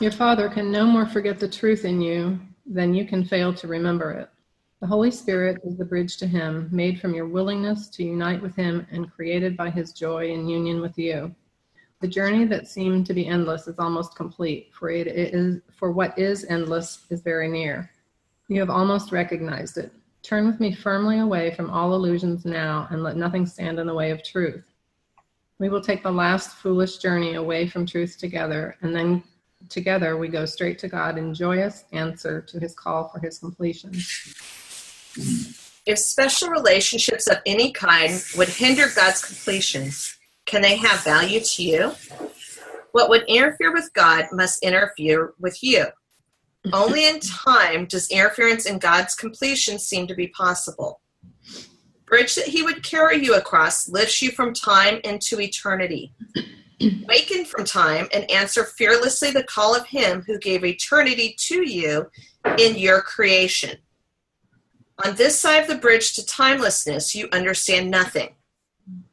Your Father can no more forget the truth in you than you can fail to remember it. The Holy Spirit is the bridge to Him, made from your willingness to unite with Him and created by His joy in union with you. The journey that seemed to be endless is almost complete, for it is for what is endless is very near. You have almost recognized it. Turn with me firmly away from all illusions now, and let nothing stand in the way of truth. We will take the last foolish journey away from truth together, and then together we go straight to God in joyous answer to his call for his completion. If special relationships of any kind would hinder God's completion, can they have value to you? What would interfere with God must interfere with you. Only in time does interference in God's completion seem to be possible. Bridge that He would carry you across lifts you from time into eternity. Waken from time and answer fearlessly the call of Him who gave eternity to you in your creation. On this side of the bridge to timelessness, you understand nothing.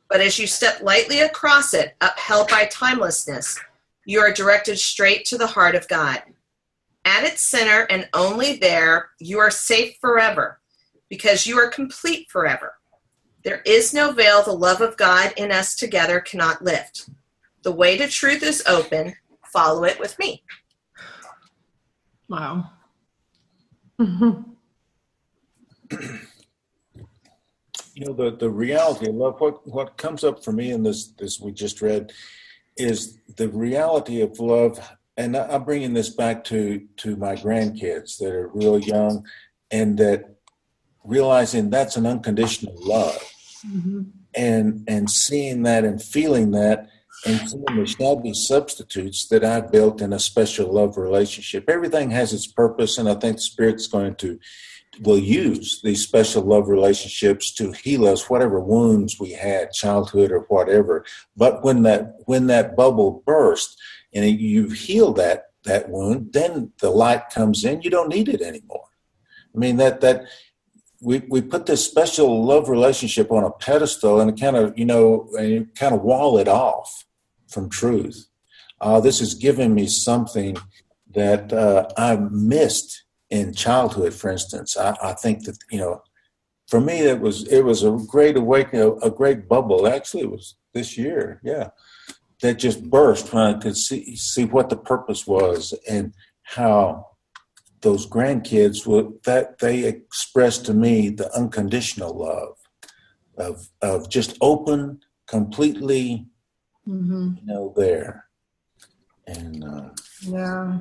But as you step lightly across it, upheld by timelessness, you are directed straight to the heart of God. At its center and only there, you are safe forever because you are complete forever. There is no veil the love of God in us together cannot lift. The way to truth is open. Follow it with me. Wow. you know the the reality of love what what comes up for me in this this we just read is the reality of love and i'm bringing this back to to my grandkids that are real young and that realizing that's an unconditional love mm-hmm. and and seeing that and feeling that and seeing the shabby substitutes that I've built in a special love relationship. Everything has its purpose, and I think the Spirit's going to will use these special love relationships to heal us whatever wounds we had childhood or whatever but when that when that bubble burst and you've healed that that wound then the light comes in you don't need it anymore i mean that that we, we put this special love relationship on a pedestal and kind of you know and kind of wall it off from truth uh, this has given me something that uh, i missed in childhood, for instance, I, I think that you know, for me, it was it was a great awakening, a, great bubble. Actually, it was this year, yeah, that just burst when I could see see what the purpose was and how those grandkids would that they expressed to me the unconditional love of of just open, completely, hmm you know, there. And uh, Yeah.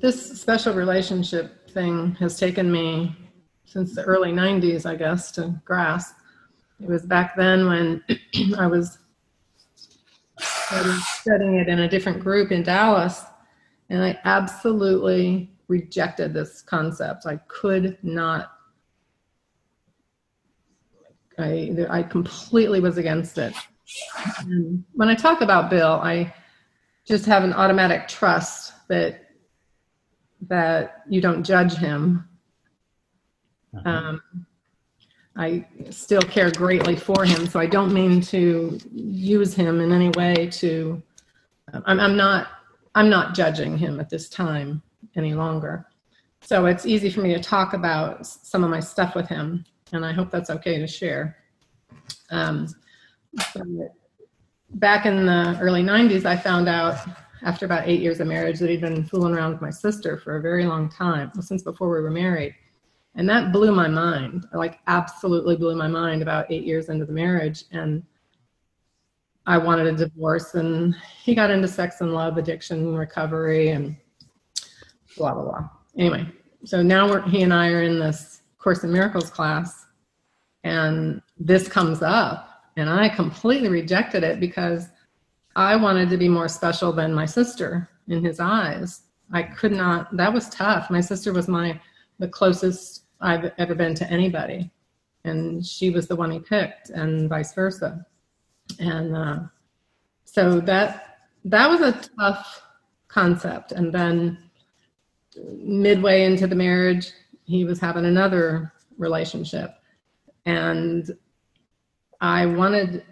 This special relationship thing has taken me since the early 90s, I guess, to grasp. It was back then when I was studying it in a different group in Dallas, and I absolutely rejected this concept. I could not. I, I completely was against it. And when I talk about Bill, I just have an automatic trust that that you don't judge him. Um, I still care greatly for him, so I don't mean to use him in any way to. I'm, I'm not. I'm not judging him at this time any longer. So it's easy for me to talk about some of my stuff with him, and I hope that's okay to share. Um, back in the early 90s, I found out after about eight years of marriage that he'd been fooling around with my sister for a very long time, since before we were married. And that blew my mind, like absolutely blew my mind about eight years into the marriage. And I wanted a divorce, and he got into sex and love addiction recovery and blah, blah, blah. Anyway, so now he and I are in this Course in Miracles class, and this comes up, and I completely rejected it because I wanted to be more special than my sister in his eyes. I could not, that was tough. My sister was my, the closest I've ever been to anybody. And she was the one he picked and vice versa. And uh, so that, that was a tough concept. And then midway into the marriage, he was having another relationship. And I wanted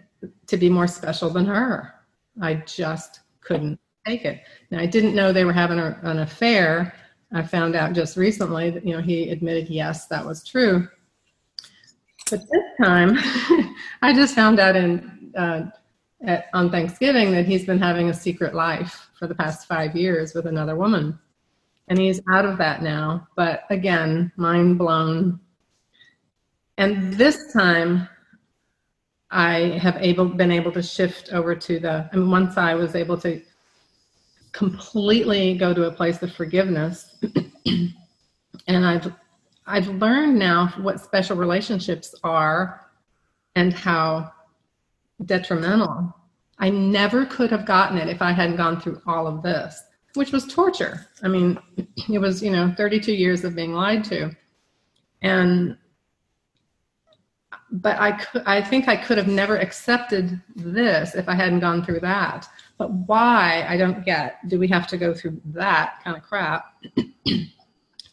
to be more special than her. I just couldn't take it. Now, I didn't know they were having a, an affair. I found out just recently that, you know, he admitted, yes, that was true. But this time, I just found out in, uh, at, on Thanksgiving that he's been having a secret life for the past five years with another woman. And he's out of that now. But again, mind blown. And this time, I have able been able to shift over to the. I mean, once I was able to completely go to a place of forgiveness, and I've I've learned now what special relationships are, and how detrimental. I never could have gotten it if I hadn't gone through all of this, which was torture. I mean, it was you know 32 years of being lied to, and but I I think I could have never accepted this if I hadn't gone through that. But why I don't get. Do we have to go through that kind of crap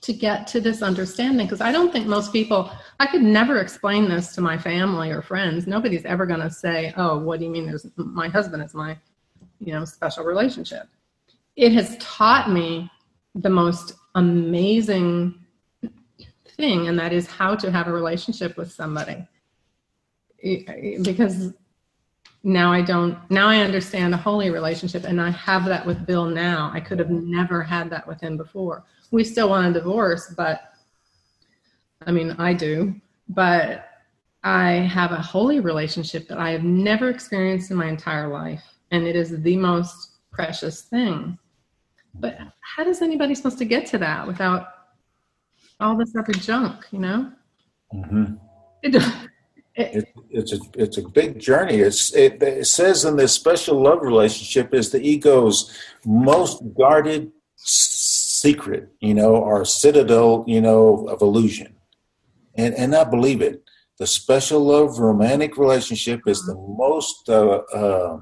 to get to this understanding? Because I don't think most people. I could never explain this to my family or friends. Nobody's ever going to say, "Oh, what do you mean? There's my husband is my, you know, special relationship." It has taught me the most amazing thing, and that is how to have a relationship with somebody because now I don't now I understand a holy relationship and I have that with Bill now. I could have never had that with him before. We still want a divorce, but I mean I do, but I have a holy relationship that I have never experienced in my entire life and it is the most precious thing. But how does anybody supposed to get to that without all this other junk, you know? mhm. It, it, it's a it's a big journey. It's it, it says in this special love relationship is the ego's most guarded secret, you know, or citadel, you know, of illusion, and and I believe it. The special love romantic relationship is the most, uh, uh,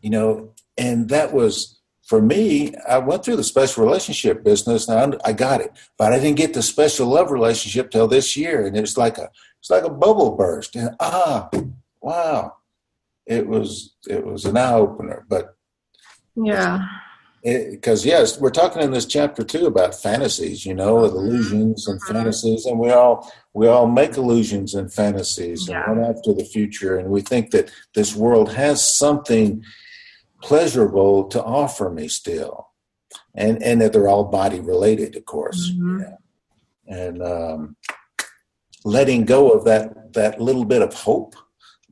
you know, and that was for me. I went through the special relationship business, and I, I got it, but I didn't get the special love relationship till this year, and it's like a it's like a bubble burst and ah wow it was it was an eye opener but yeah. Because yes we're talking in this chapter too about fantasies you know with illusions and fantasies and we all we all make illusions and fantasies Yeah. and run after the future and we think that this world has something pleasurable to offer me still and and that they're all body related, of course. Mhm. Yeah. And um, letting go of that that little bit of hope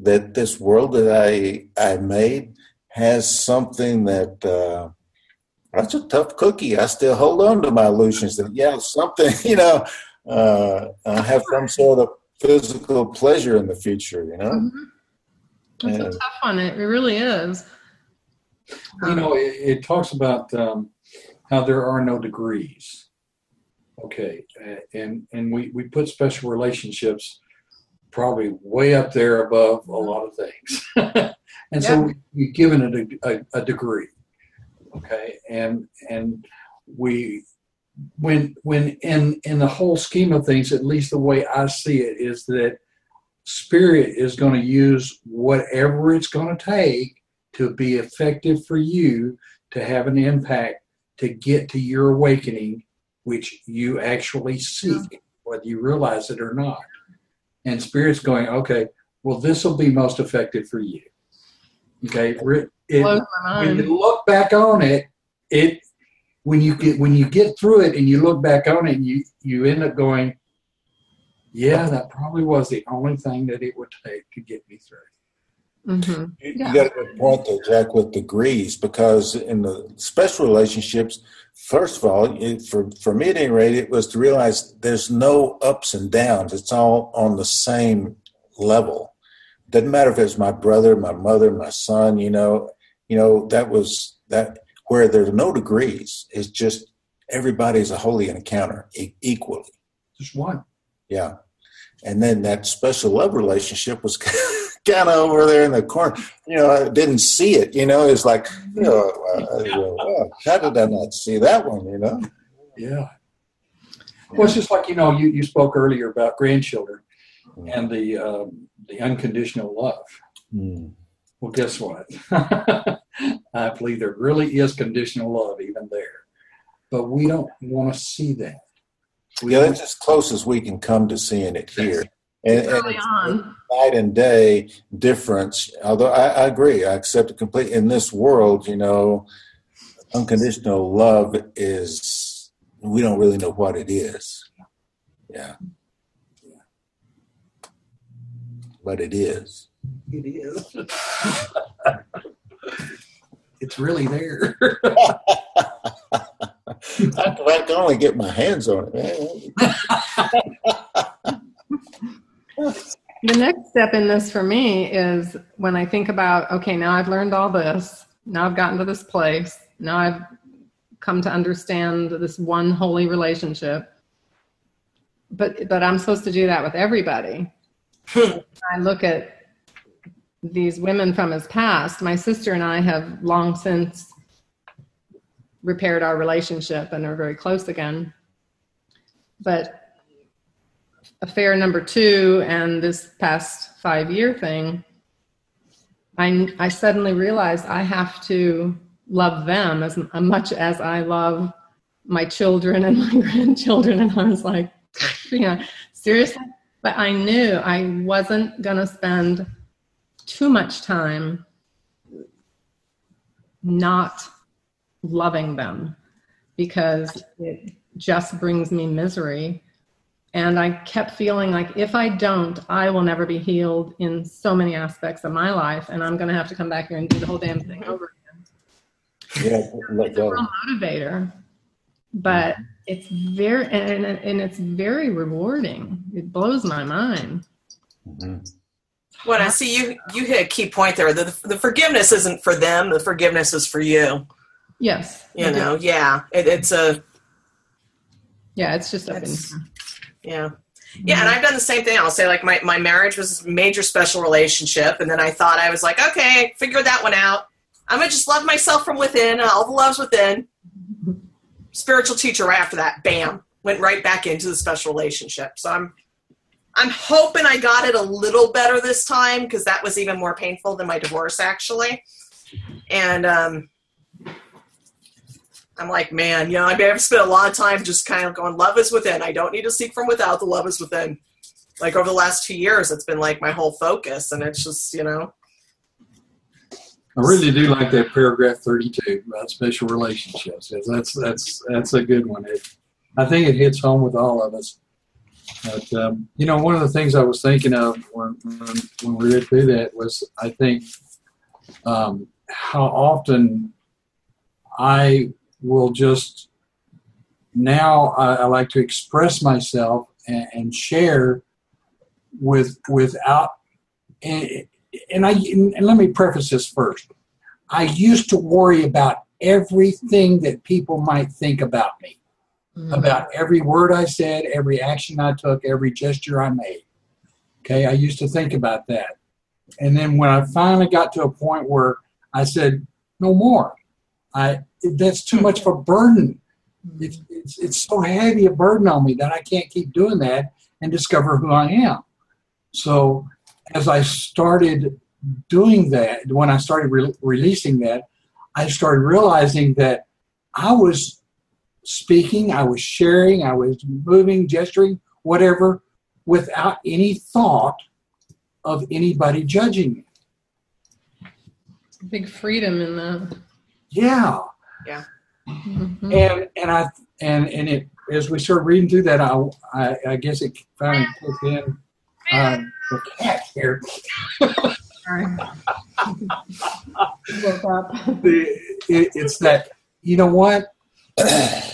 that this world that I I made has something that uh, that's a tough cookie. I still hold on to my illusions that yeah, something you know, uh, I have some sort of physical pleasure in the future. You know, Mhm. It's Yeah. a tough one. It it really is. You know, it, it talks about um, how there are no degrees. Okay, and and we we put special relationships probably way up there above a lot of things, and so we, we've given it a, a, a degree. Okay, and and we when when in in the whole scheme of things, at least the way I see it is that spirit is going to use whatever it's going to take to be effective for you to have an impact to get to your awakening, which you actually seek, whether you realize it or not. And spirit's going, okay, well, this will be most effective for you. Okay, re- it, when you look back on it, it when you get when you get through it and you look back on it, you you end up going, yeah, that probably was the only thing that it would take to get me through. Mhm. You, Yeah. you got a good point there, Jack, with degrees, because in the special relationships, first of all, it, for, for me at any rate, it was to realize there's no ups and downs. It's all on the same level. Doesn't matter if it's my brother, my mother, my son, you know, you know, that was that where there's no degrees. It's just everybody's a holy encounter e- equally. Just one. Yeah. And then that special love relationship was kind of over there in the corner. You know, I didn't see it. You know, it's like, you know, uh, you know, well, how did I not see that one? You know? Yeah. Well, it's just like you know, you, you spoke earlier about grandchildren and the um, the unconditional love. Mm. Well, guess what? I believe there really is conditional love even there, but we don't want to see that. We Yeah, that's as close as we can come to seeing it here. And, and Early it's on. night and day difference. Although I, I agree, I accept it completely. In this world, you know, unconditional love is we don't really know what it is. Yeah. But it is. it is. it's really there. I, I can only get my hands on it. The next step in this for me is when I think about, okay, now I've learned all this. Now I've gotten to this place. Now I've come to understand this one holy relationship. But but I'm supposed to do that with everybody. I look at these women from his past. My sister and I have long since repaired our relationship and are very close again. But affair number two and this past five year thing, I, I suddenly realized I have to love them as much as I love my children and my grandchildren. And I was like, you know, seriously? But I knew I wasn't going to spend too much time not loving them because it just brings me misery. And I kept feeling like if I don't, I will never be healed in so many aspects of my life. And I'm going to have to come back here and do the whole damn thing over again. Yeah, It's a real motivator, but it's very, and, and it's very rewarding. It blows my mind. Mhm. Well, I see you. You hit a key point there. The, the forgiveness isn't for them. The forgiveness is for you. Yes. You know, yeah. It, it's a Yeah, it's just up in yeah, yeah. And I've done the same thing. I'll say like my my marriage was a major special relationship, and then I thought I was like, okay, figure that one out. I'm gonna just love myself from within. All the loves within. Spiritual teacher right after that, bam, went right back into the special relationship. So I'm I'm hoping I got it a little better this time because that was even more painful than my divorce actually. And um, I'm like, man, you know, I've spent a lot of time just kind of going, love is within. I don't need to seek from without. The love is within. Like over the last two years, it's been like my whole focus, and it's just, you know, I really do like that paragraph 32 about special relationships. That's that's that's a good one. It, I think it hits home with all of us. But um, you know, one of the things I was thinking of when when, we read through that was I think um, how often I will just now I, I like to express myself and, and share with without and, and I and let me preface this first. I used to worry about everything that people might think about me, Mhm. about every word I said, every action I took, every gesture I made. Okay, I used to think about that. And then when I finally got to a point where I said, no more. I that's too much of a burden. It's, it's, it's so heavy a burden on me that I can't keep doing that and discover who I am. So as I started doing that, when I started re- releasing that, I started realizing that I was speaking, I was sharing, I was moving, gesturing, whatever, without any thought of anybody judging me. Big freedom in that. Yeah. Mhm. and and I and and it as we started reading through that, I I, I guess it finally took in um, the cat here. The, it, it's that you know what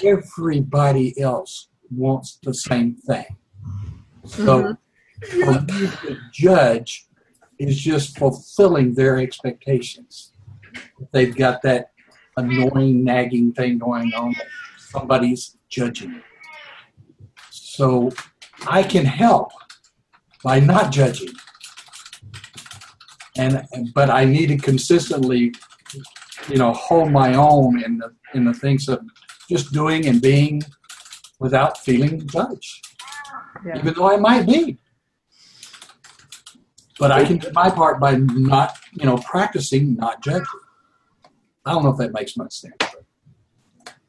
everybody else wants the same thing. So for me to judge is just fulfilling their expectations. They've got that annoying, nagging thing going on somebody's judging. So I can help by not judging. And but I need to consistently, you know, hold my own in the in the things of just doing and being without feeling judged Yeah. even though I might be. But I can do my part by not, you know, practicing not judging. I don't know if that makes much sense.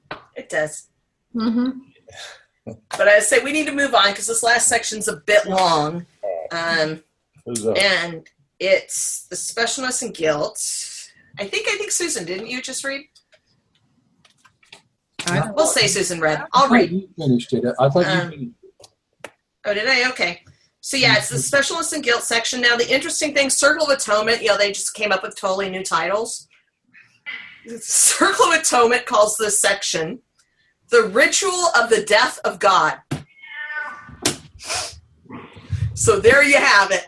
But It does. Mm-hmm. But I say we need to move on because this last section's a bit long. Um, and it's the specialness and guilt. I think I think Susan, didn't you just read? I, We'll say Susan read. I I'll read. you finished it. I thought Um, you finished Oh, did I? Okay. So yeah, it's the specialness and guilt section. Now the interesting thing, Circle of Atonement, you know, they just came up with totally new titles. Circle of Atonement calls this section the ritual of the death of God. So there you have it.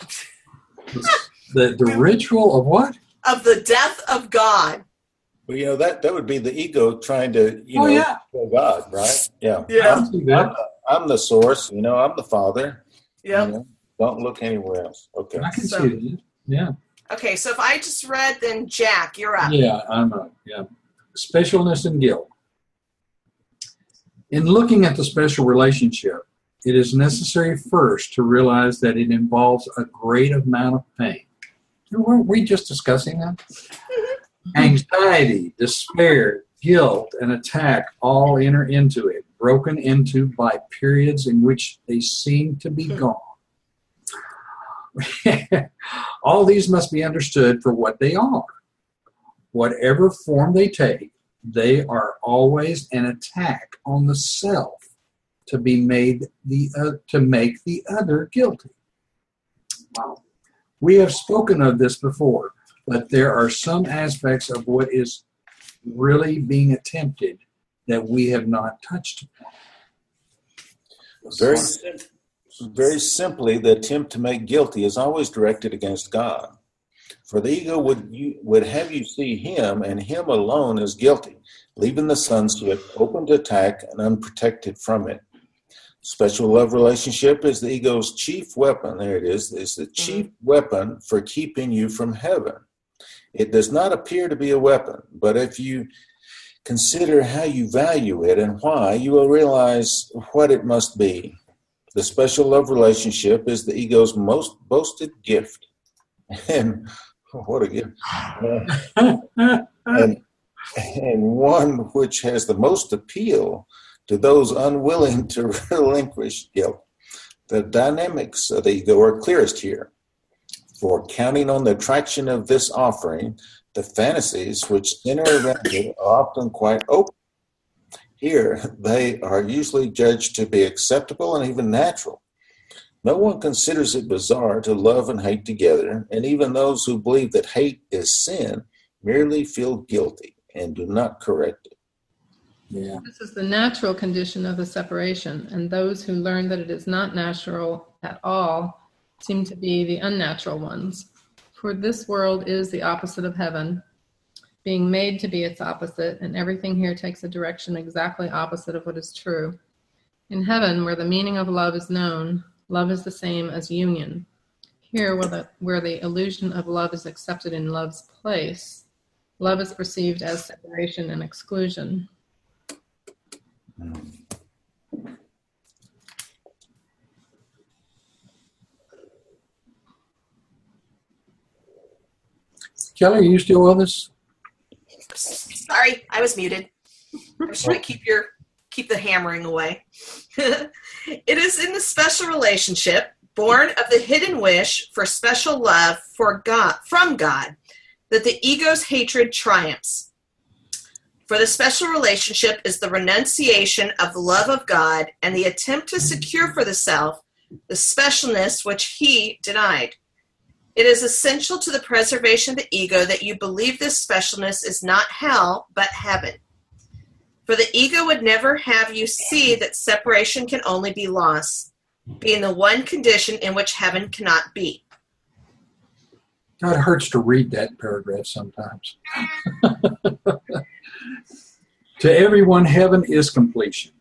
the the ritual of what? Of the death of God. Well, you know that that would be the ego trying to you Oh, know yeah. show God, right? Yeah. Yeah. I see I'm, that. I'm the source. You know, I'm the Father. Yeah. You know, don't look anywhere else. Okay. I can So- see that. Yeah, Okay, so if I just read, then Jack, you're up. yeah, I'm a yeah. Specialness and guilt. In looking at the special relationship, it is necessary first to realize that it involves a great amount of pain. Weren't we just discussing that? Mm-hmm. Anxiety, despair, guilt, and attack all enter into it, broken into by periods in which they seem to be mm-hmm. gone. all these must be understood for what they are. Whatever form they take, they are always an attack on the self to be made the uh, to make the other guilty. Wow. We have spoken of this before, but there are some aspects of what is really being attempted that we have not touched upon. Very, sim- very simply, the attempt to make guilty is always directed against God. For the ego would you, would have you see him and him alone as guilty, leaving the sonship open to attack and unprotected from it. Special love relationship is the ego's chief weapon. There it is. Is the mm-hmm. chief weapon for keeping you from heaven. It does not appear to be a weapon, but if you consider how you value it and why, you will realize what it must be. The special love relationship is the ego's most boasted gift. And what a gift. And, and one which has the most appeal to those unwilling to relinquish guilt. The dynamics of the ego are clearest here. For counting on the attraction of this offering, The fantasies which center around it are often quite open. Here, they are usually judged to be acceptable and even natural. No one considers it bizarre to love and hate together, and even those who believe that hate is sin merely feel guilty and do not correct it. Yeah. This is the natural condition of the separation, and those who learn that it is not natural at all seem to be the unnatural ones. For this world is the opposite of heaven, being made to be its opposite, and everything here takes a direction exactly opposite of what is true. In heaven, where the meaning of love is known, love is the same as union. Here, where the, where the illusion of love is accepted in love's place, love is perceived as separation and exclusion. Mm. Kelly, are you still with us? Sorry, I was muted. I was trying to oh. keep your keep the hammering away. it is in the special relationship, born of the hidden wish for special love for God from God, that the ego's hatred triumphs. For the special relationship is the renunciation of the love of God and the attempt to secure for the self the specialness which he denied. It is essential to the preservation of the ego that you believe this specialness is not hell, but heaven. For the ego would never have you see that separation can only be loss, being the one condition in which heaven cannot be. God, it hurts to read that paragraph sometimes. to everyone, heaven is completion.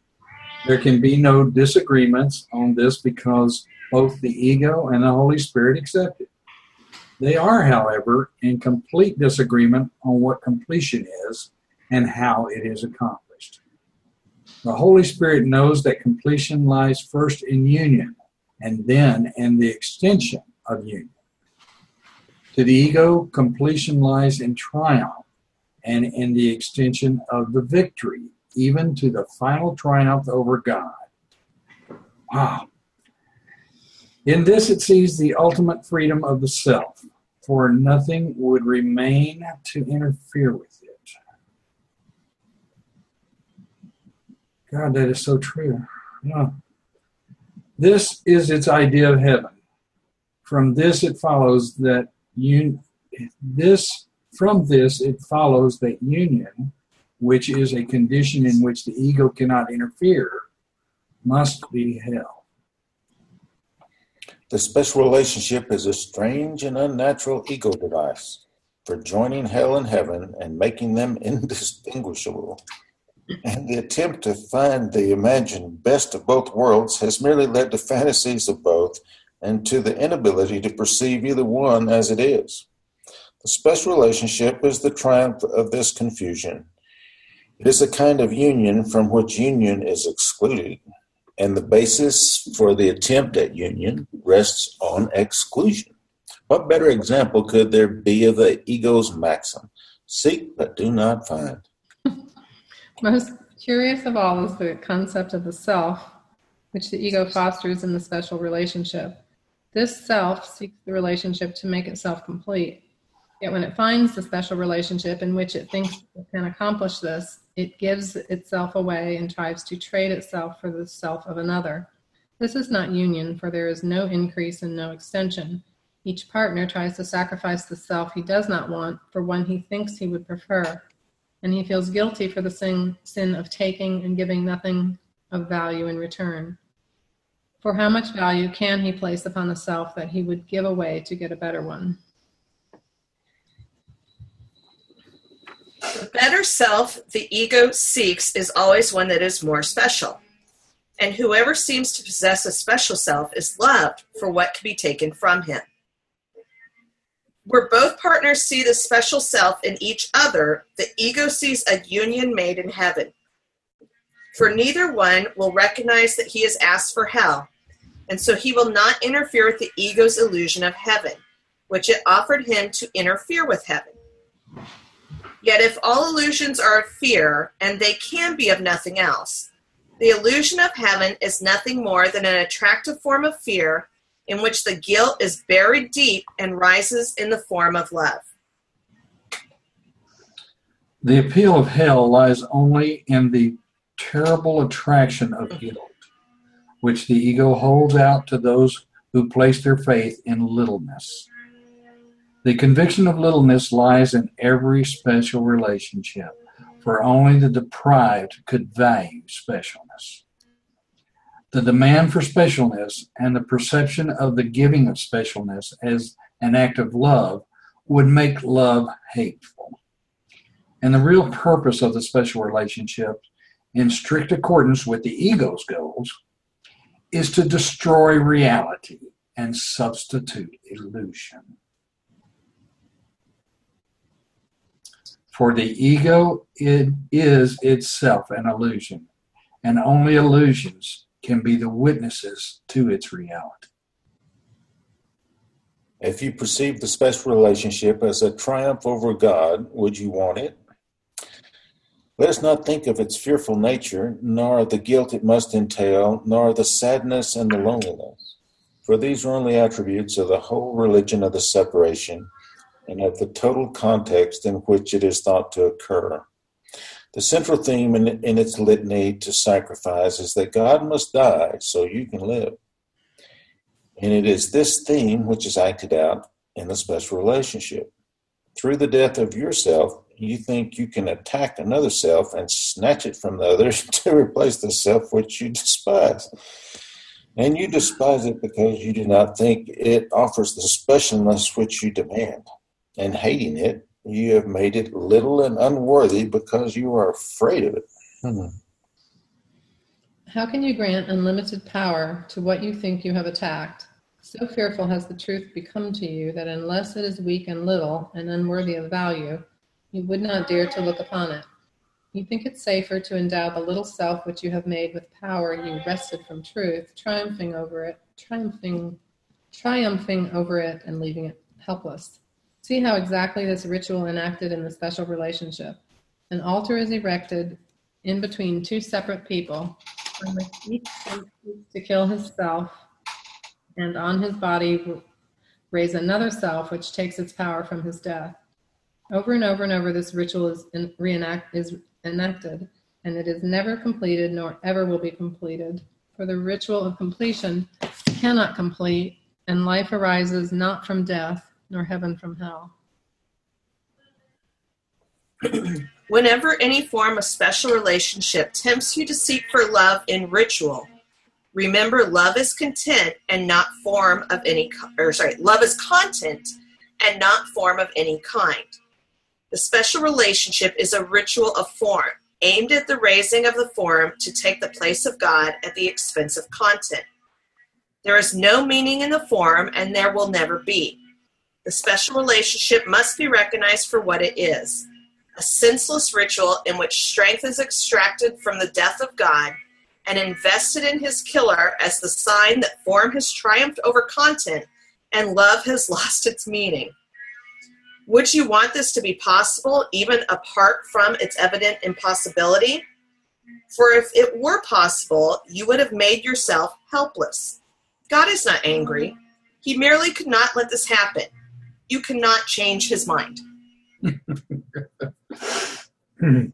There can be no disagreements on this because both the ego and the Holy Spirit accept it. They are, however, in complete disagreement on what completion is and how it is accomplished. The Holy Spirit knows that completion lies first in union and then in the extension of union. To the ego, completion lies in triumph and in the extension of the victory, even to the final triumph over God. Wow. In this, it sees the ultimate freedom of the self, for nothing would remain to interfere with it. God, that is so true. Yeah. This is its idea of heaven. From this, it follows that un- this from this it follows that union, which is a condition in which the ego cannot interfere, must be hell. The special relationship is a strange and unnatural ego device for joining hell and heaven and making them indistinguishable. And the attempt to find the imagined best of both worlds has merely led to fantasies of both and to the inability to perceive either one as it is. The special relationship is the triumph of this confusion. It is a kind of union from which union is excluded, and the basis for the attempt at union rests on exclusion. What better example could there be of the ego's maxim? Seek but do not find. Most curious of all is the concept of the self, which the ego fosters in the special relationship. This self seeks the relationship to make itself complete. Yet when it finds the special relationship in which it thinks it can accomplish this, it gives itself away and tries to trade itself for the self of another. This is not union, for there is no increase and no extension. Each partner tries to sacrifice the self he does not want for one he thinks he would prefer and he feels guilty for the sin, sin of taking and giving nothing of value in return. For how much value can he place upon the self that he would give away to get a better one? The better self the ego seeks is always one that is more special. And whoever seems to possess a special self is loved for what can be taken from him. Where both partners see the special self in each other, the ego sees a union made in heaven. For neither one will recognize that he has asked for hell, and so he will not interfere with the ego's illusion of heaven, which it offered him to interfere with heaven. Yet, if all illusions are of fear, and they can be of nothing else, the illusion of heaven is nothing more than an attractive form of fear in which the guilt is buried deep and rises in the form of love. The appeal of hell lies only in the terrible attraction of guilt, which the ego holds out to those who place their faith in littleness. The conviction of littleness lies in every special relationship, for only the deprived could value specialness. The demand for specialness and the perception of the giving of specialness as an act of love would make love hateful. And the real purpose of the special relationship, in strict accordance with the ego's goals, is to destroy reality and substitute illusion. For the ego it is itself an illusion, and only illusions can be the witnesses to its reality. If you perceive the special relationship as a triumph over God, would you want it? Let us not think of its fearful nature, nor of the guilt it must entail, nor of the sadness and the loneliness. For these are only attributes of the whole religion of the separation and of the total context in which it is thought to occur. The central theme in, in its litany to sacrifice is that God must die so you can live. And it is this theme which is acted out in the special relationship. Through the death of yourself, you think you can attack another self and snatch it from the others to replace the self which you despise. And you despise it because you do not think it offers the specialness which you demand and hating it, you have made it little and unworthy because you are afraid of it. Hmm. How can you grant unlimited power to what you think you have attacked? So fearful has the truth become to you that unless it is weak and little and unworthy of value, you would not dare to look upon it. You think it safer to endow the little self which you have made with power you wrested from truth, triumphing over it, triumphing, triumphing over it, and leaving it helpless. See how exactly this ritual enacted in the special relationship. An altar is erected in between two separate people, which each to kill himself, and on his body raise another self which takes its power from his death. Over and over and over, this ritual is, reenact, is enacted, and it is never completed nor ever will be completed. For the ritual of completion cannot complete, and life arises not from death, nor heaven from hell. Whenever any form of special relationship tempts you to seek for love in ritual, remember love is content and not form of any or sorry, love is content and not form of any kind. The special relationship is a ritual of form, aimed at the raising of the form to take the place of God at the expense of content. There is no meaning in the form, and there will never be. The special relationship must be recognized for what it is a senseless ritual in which strength is extracted from the death of God and invested in his killer as the sign that form has triumphed over content and love has lost its meaning. Would you want this to be possible, even apart from its evident impossibility? For if it were possible, you would have made yourself helpless. God is not angry. He merely could not let this happen you cannot change his mind.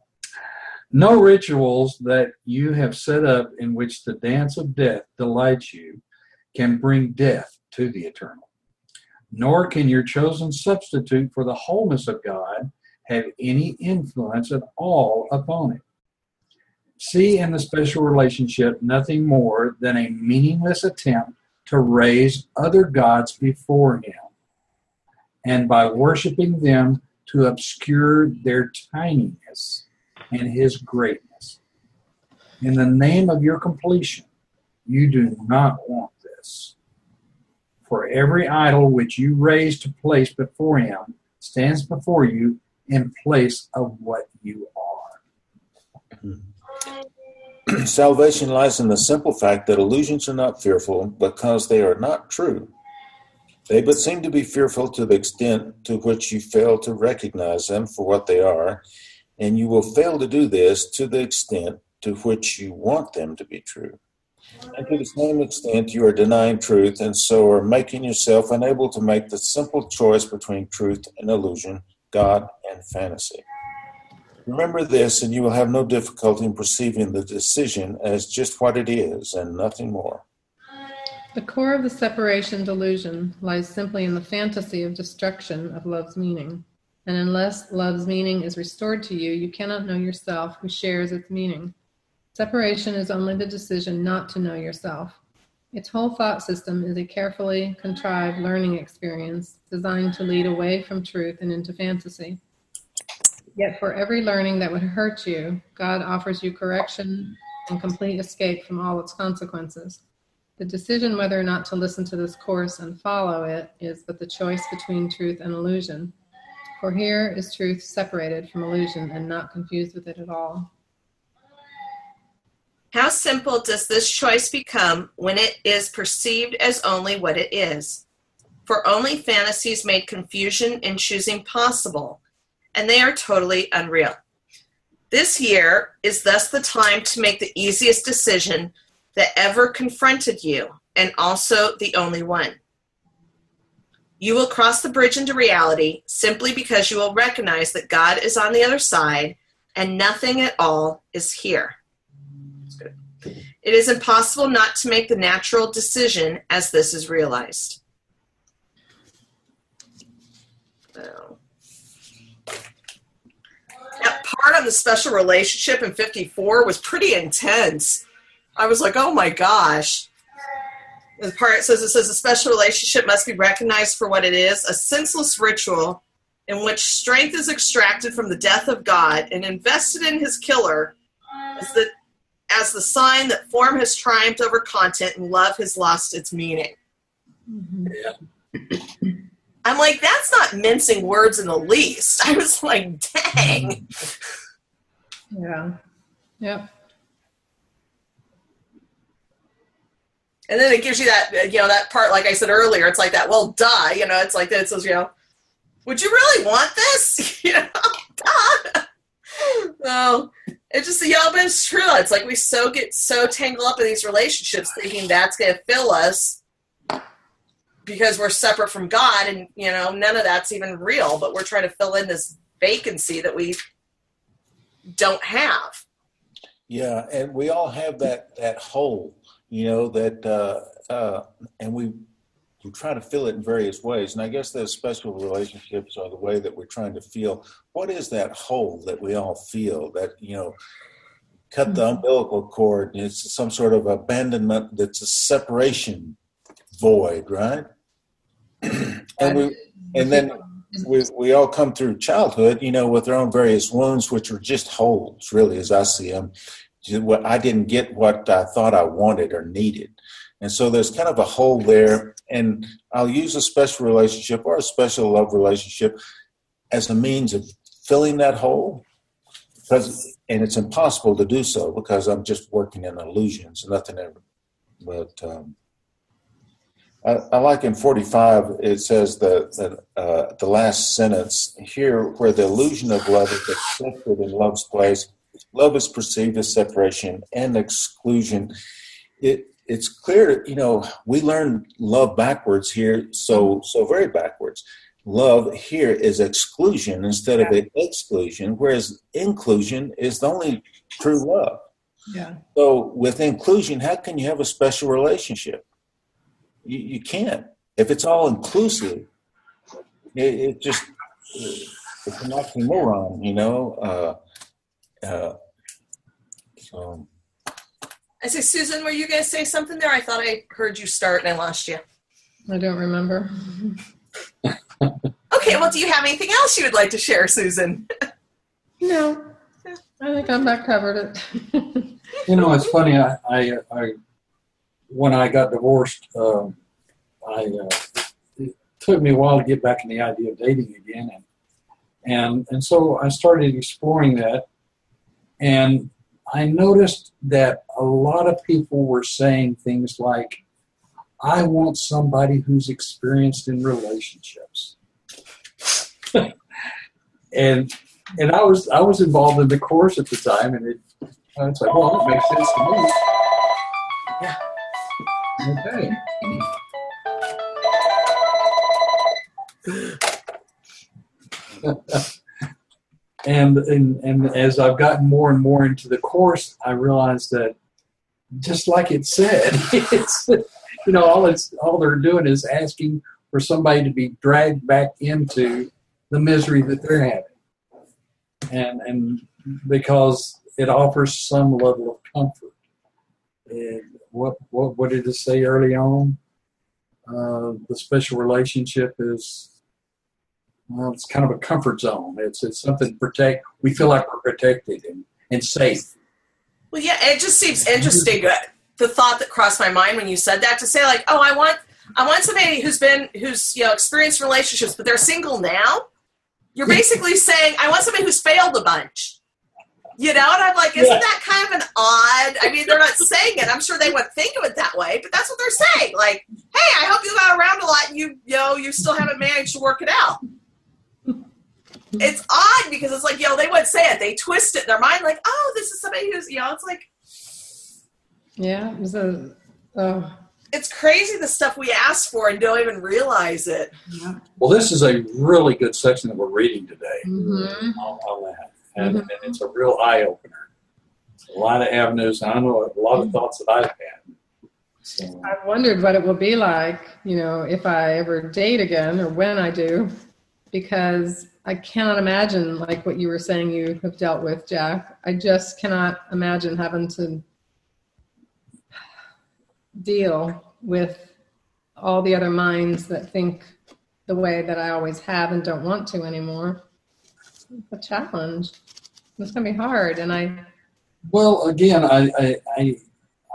no rituals that you have set up in which the dance of death delights you can bring death to the eternal. Nor can your chosen substitute for the wholeness of God have any influence at all upon it. See in the special relationship nothing more than a meaningless attempt to raise other gods before Him and by worshiping them to obscure their tininess and his greatness. In the name of your completion, you do not want this. For every idol which you raise to place before him stands before you in place of what you are. Salvation lies in the simple fact that illusions are not fearful because they are not true they but seem to be fearful to the extent to which you fail to recognize them for what they are, and you will fail to do this to the extent to which you want them to be true. And to the same extent, you are denying truth and so are making yourself unable to make the simple choice between truth and illusion, God and fantasy. Remember this, and you will have no difficulty in perceiving the decision as just what it is and nothing more. The core of the separation delusion lies simply in the fantasy of destruction of love's meaning. And unless love's meaning is restored to you, you cannot know yourself who shares its meaning. Separation is only the decision not to know yourself. Its whole thought system is a carefully contrived learning experience designed to lead away from truth and into fantasy. Yet for every learning that would hurt you, God offers you correction and complete escape from all its consequences. The decision whether or not to listen to this course and follow it is but the choice between truth and illusion. For here is truth separated from illusion and not confused with it at all. How simple does this choice become when it is perceived as only what it is? For only fantasies made confusion in choosing possible, and they are totally unreal. This year is thus the time to make the easiest decision that ever confronted you, and also the only one. You will cross the bridge into reality simply because you will recognize that God is on the other side and nothing at all is here. It is impossible not to make the natural decision as this is realized. That part on the special relationship in 54 was pretty intense. I was like, oh my gosh. The part says it says a special relationship must be recognized for what it is a senseless ritual in which strength is extracted from the death of God and invested in his killer as the, as the sign that form has triumphed over content and love has lost its meaning. Yeah, I'm like, that's not mincing words in the least. I was like, dang. Yeah. Yep. And then it gives you that, you know, that part, like I said earlier, it's like that, well, duh, you know, it's like that. It says, you know, would you really want this? you know, duh. It just, you know, but it's true. It's like we so get so tangled up in these relationships thinking that's going to fill us because we're separate from God and, you know, none of that's even real, but we're trying to fill in this vacancy that we don't have. Yeah, and we all have that that hole, you know, that uh, uh, and we we try to fill it in various ways. And I guess those special relationships are the way that we're trying to feel what is that hole that we all feel that you know cut the umbilical cord. and It's some sort of abandonment. That's a separation void, right? and we and then we, we all come through childhood, you know, with our own various wounds, which are just holes, really, as I see them. What I didn't get what I thought I wanted or needed, and so there's kind of a hole there. And I'll use a special relationship or a special love relationship as a means of filling that hole, because and it's impossible to do so because I'm just working in illusions, nothing ever. But um, I, I like in 45, it says the, the, uh, the last sentence here, where the illusion of love is accepted in love's place, love is perceived as separation and exclusion. It, it's clear, you know, we learn love backwards here, so so very backwards. Love here is exclusion instead of exclusion, whereas inclusion is the only true love. Yeah. So with inclusion, how can you have a special relationship? You, you can't. If it's all inclusive, it, it just it's an oxymoron, you know. Uh, uh, so I say, Susan, were you going to say something there? I thought I heard you start and I lost you. I don't remember. Okay, well, do you have anything else you would like to share, Susan? No. I think I'm not covered it. You know, it's funny. I, I, I when I got divorced, um, I uh, it took me a while to get back in the idea of dating again, and and and so I started exploring that, and I noticed that a lot of people were saying things like, "I want somebody who's experienced in relationships," and and I was I was involved in the course at the time, and it I was like, well, that makes sense to me. Yeah. Okay. and, and and as I've gotten more and more into the course, I realized that just like it said, it's you know all it's all they're doing is asking for somebody to be dragged back into the misery that they're having, and and because it offers some level of comfort. And what what what did it say early on? Uh, the special relationship is well, it's kind of a comfort zone. It's it's something to protect. We feel like we're protected and, and safe. Well, yeah, it just seems interesting. uh, The thought that crossed my mind when you said that to say like, oh, I want, I want somebody who's been, who's you know experienced relationships, but they're single now. You're basically saying I want somebody who's failed a bunch. You know, and I'm like, isn't Yeah. that kind of an odd? I mean, they're not saying it. I'm sure they wouldn't think of it that way, but that's what they're saying. Like, hey, I hope you got around a lot, and you, you know, you still haven't managed to work it out. It's odd because it's like, yo, they wouldn't say it. They twist it in their mind, like, oh, this is somebody who's, you know, it's like, Yeah, it was a. Oh, it's crazy the stuff we ask for and don't even realize it. yeah. Well, this is a really good section that we're reading today Mhm. on, on that, and, and it's a real eye opener. A lot of avenues. and I know a lot of thoughts that I've had. So, I wondered what it will be like, you know, if I ever date again or when I do, because I cannot imagine like what you were saying you have dealt with, Jack. I just cannot imagine having to deal with all the other minds that think the way that I always have and don't want to anymore. It's a challenge. It's going to be hard. And I, well, again, I, I I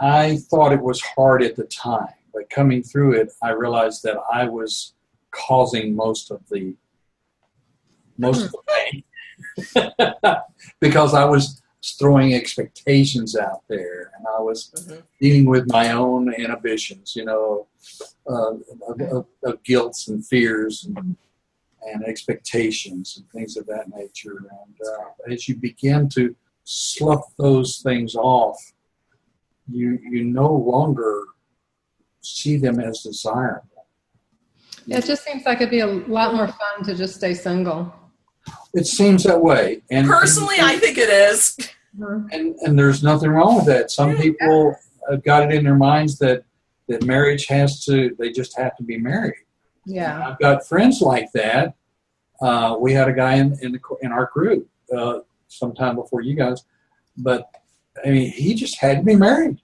I thought it was hard at the time, but coming through it, I realized that I was causing most of the most of the pain because I was throwing expectations out there, and I was Mhm. dealing with my own inhibitions, you know, uh, of, of, of guilts and fears and, and expectations and things of that nature. And uh, as you begin to slough those things off, you you no longer see them as desirable. it just seems like it'd be a lot more fun to just stay single. It seems that way. And Personally, I think it is. and and there's nothing wrong with that. Some people have got it in their minds that that marriage has to they just have to be married. Yeah. I've got friends like that. Uh, we had a guy in in, the, in our group uh, sometime before you guys, but I mean he just had to be married.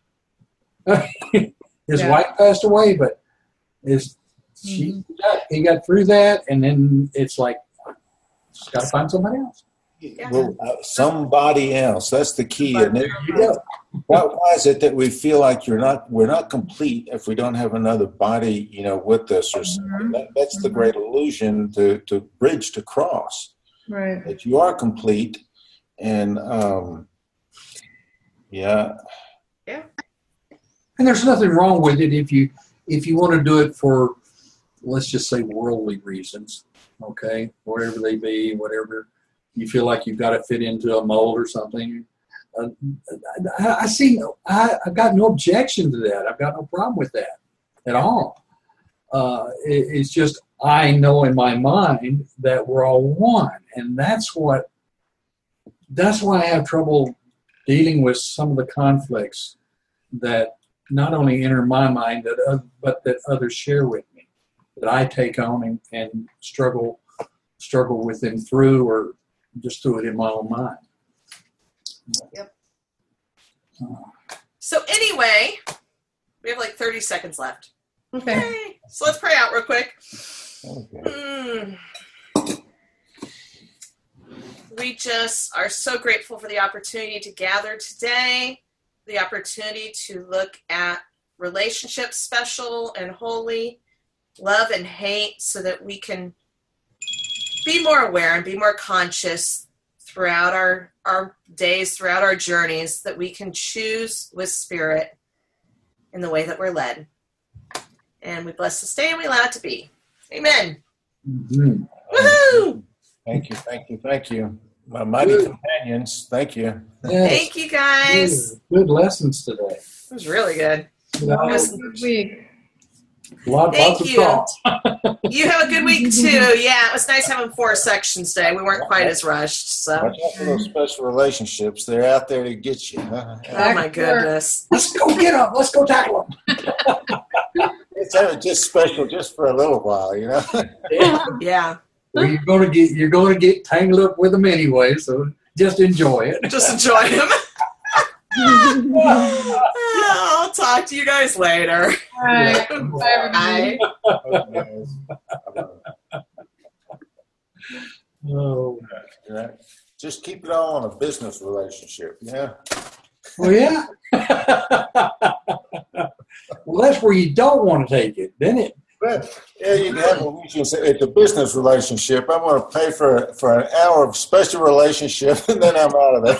his Yeah. wife passed away, but his she got, he got through that, and then it's like just got to find somebody else. Well, uh, somebody else. That's the key. And it, you go. why, why is it that we feel like you're not we're not complete if we don't have another body, you know, with us or something? That, that's the great illusion to to bridge to cross Right. that you are complete, and um, yeah, And there's nothing wrong with it if you if you want to do it for let's just say worldly reasons, okay, whatever they be, whatever you feel like you've got to fit into a mold or something. Uh, I, I see. I, I've got no objection to that. I've got no problem with that at all. Uh, it, it's just I know in my mind that we're all one, and that's what. That's why I have trouble dealing with some of the conflicts that not only enter my mind, that oth- but that others share with me, that I take on and, and struggle struggle with them through, or just through it in my own mind. Yep. So anyway, we have like 30 seconds left. Okay. Yay. So let's pray out real quick. okay. Mm. We just are so grateful for the opportunity to gather today, the opportunity to look at relationships, special and holy, love and hate, so that we can be more aware and be more conscious throughout our, our days, throughout our journeys, that we can choose with spirit in the way that we're led. And we bless this day and we allow it to be. Amen. Mhm. Woohoo! Thank you, thank you, thank you, my mighty Good. companions. Thank you. Yes. Thank you guys. Good, good lessons today. It was really good. You know, Have a good week. Lot, Thank lots of you. You have a good week too. Yeah, it was nice having four sections today. We weren't quite as rushed. So, Watch out for those special relationships. They're out there to get you. Huh? oh my goodness. Let's go get them. Let's go tackle them. It's just special just for a little while, you know. Yeah, Well, you're gonna get you're gonna get tangled up with them anyway, so just enjoy it. just enjoy him. I'll talk to you guys later. All right. Bye, everybody. Bye. Oh, Right. Just keep it all in a business relationship. Yeah. well, yeah. well, that's where you don't want to take it, then it. But yeah, you can have a mutual. It's a business relationship. I'm going to pay for for an hour of special relationship, and then I'm out of there.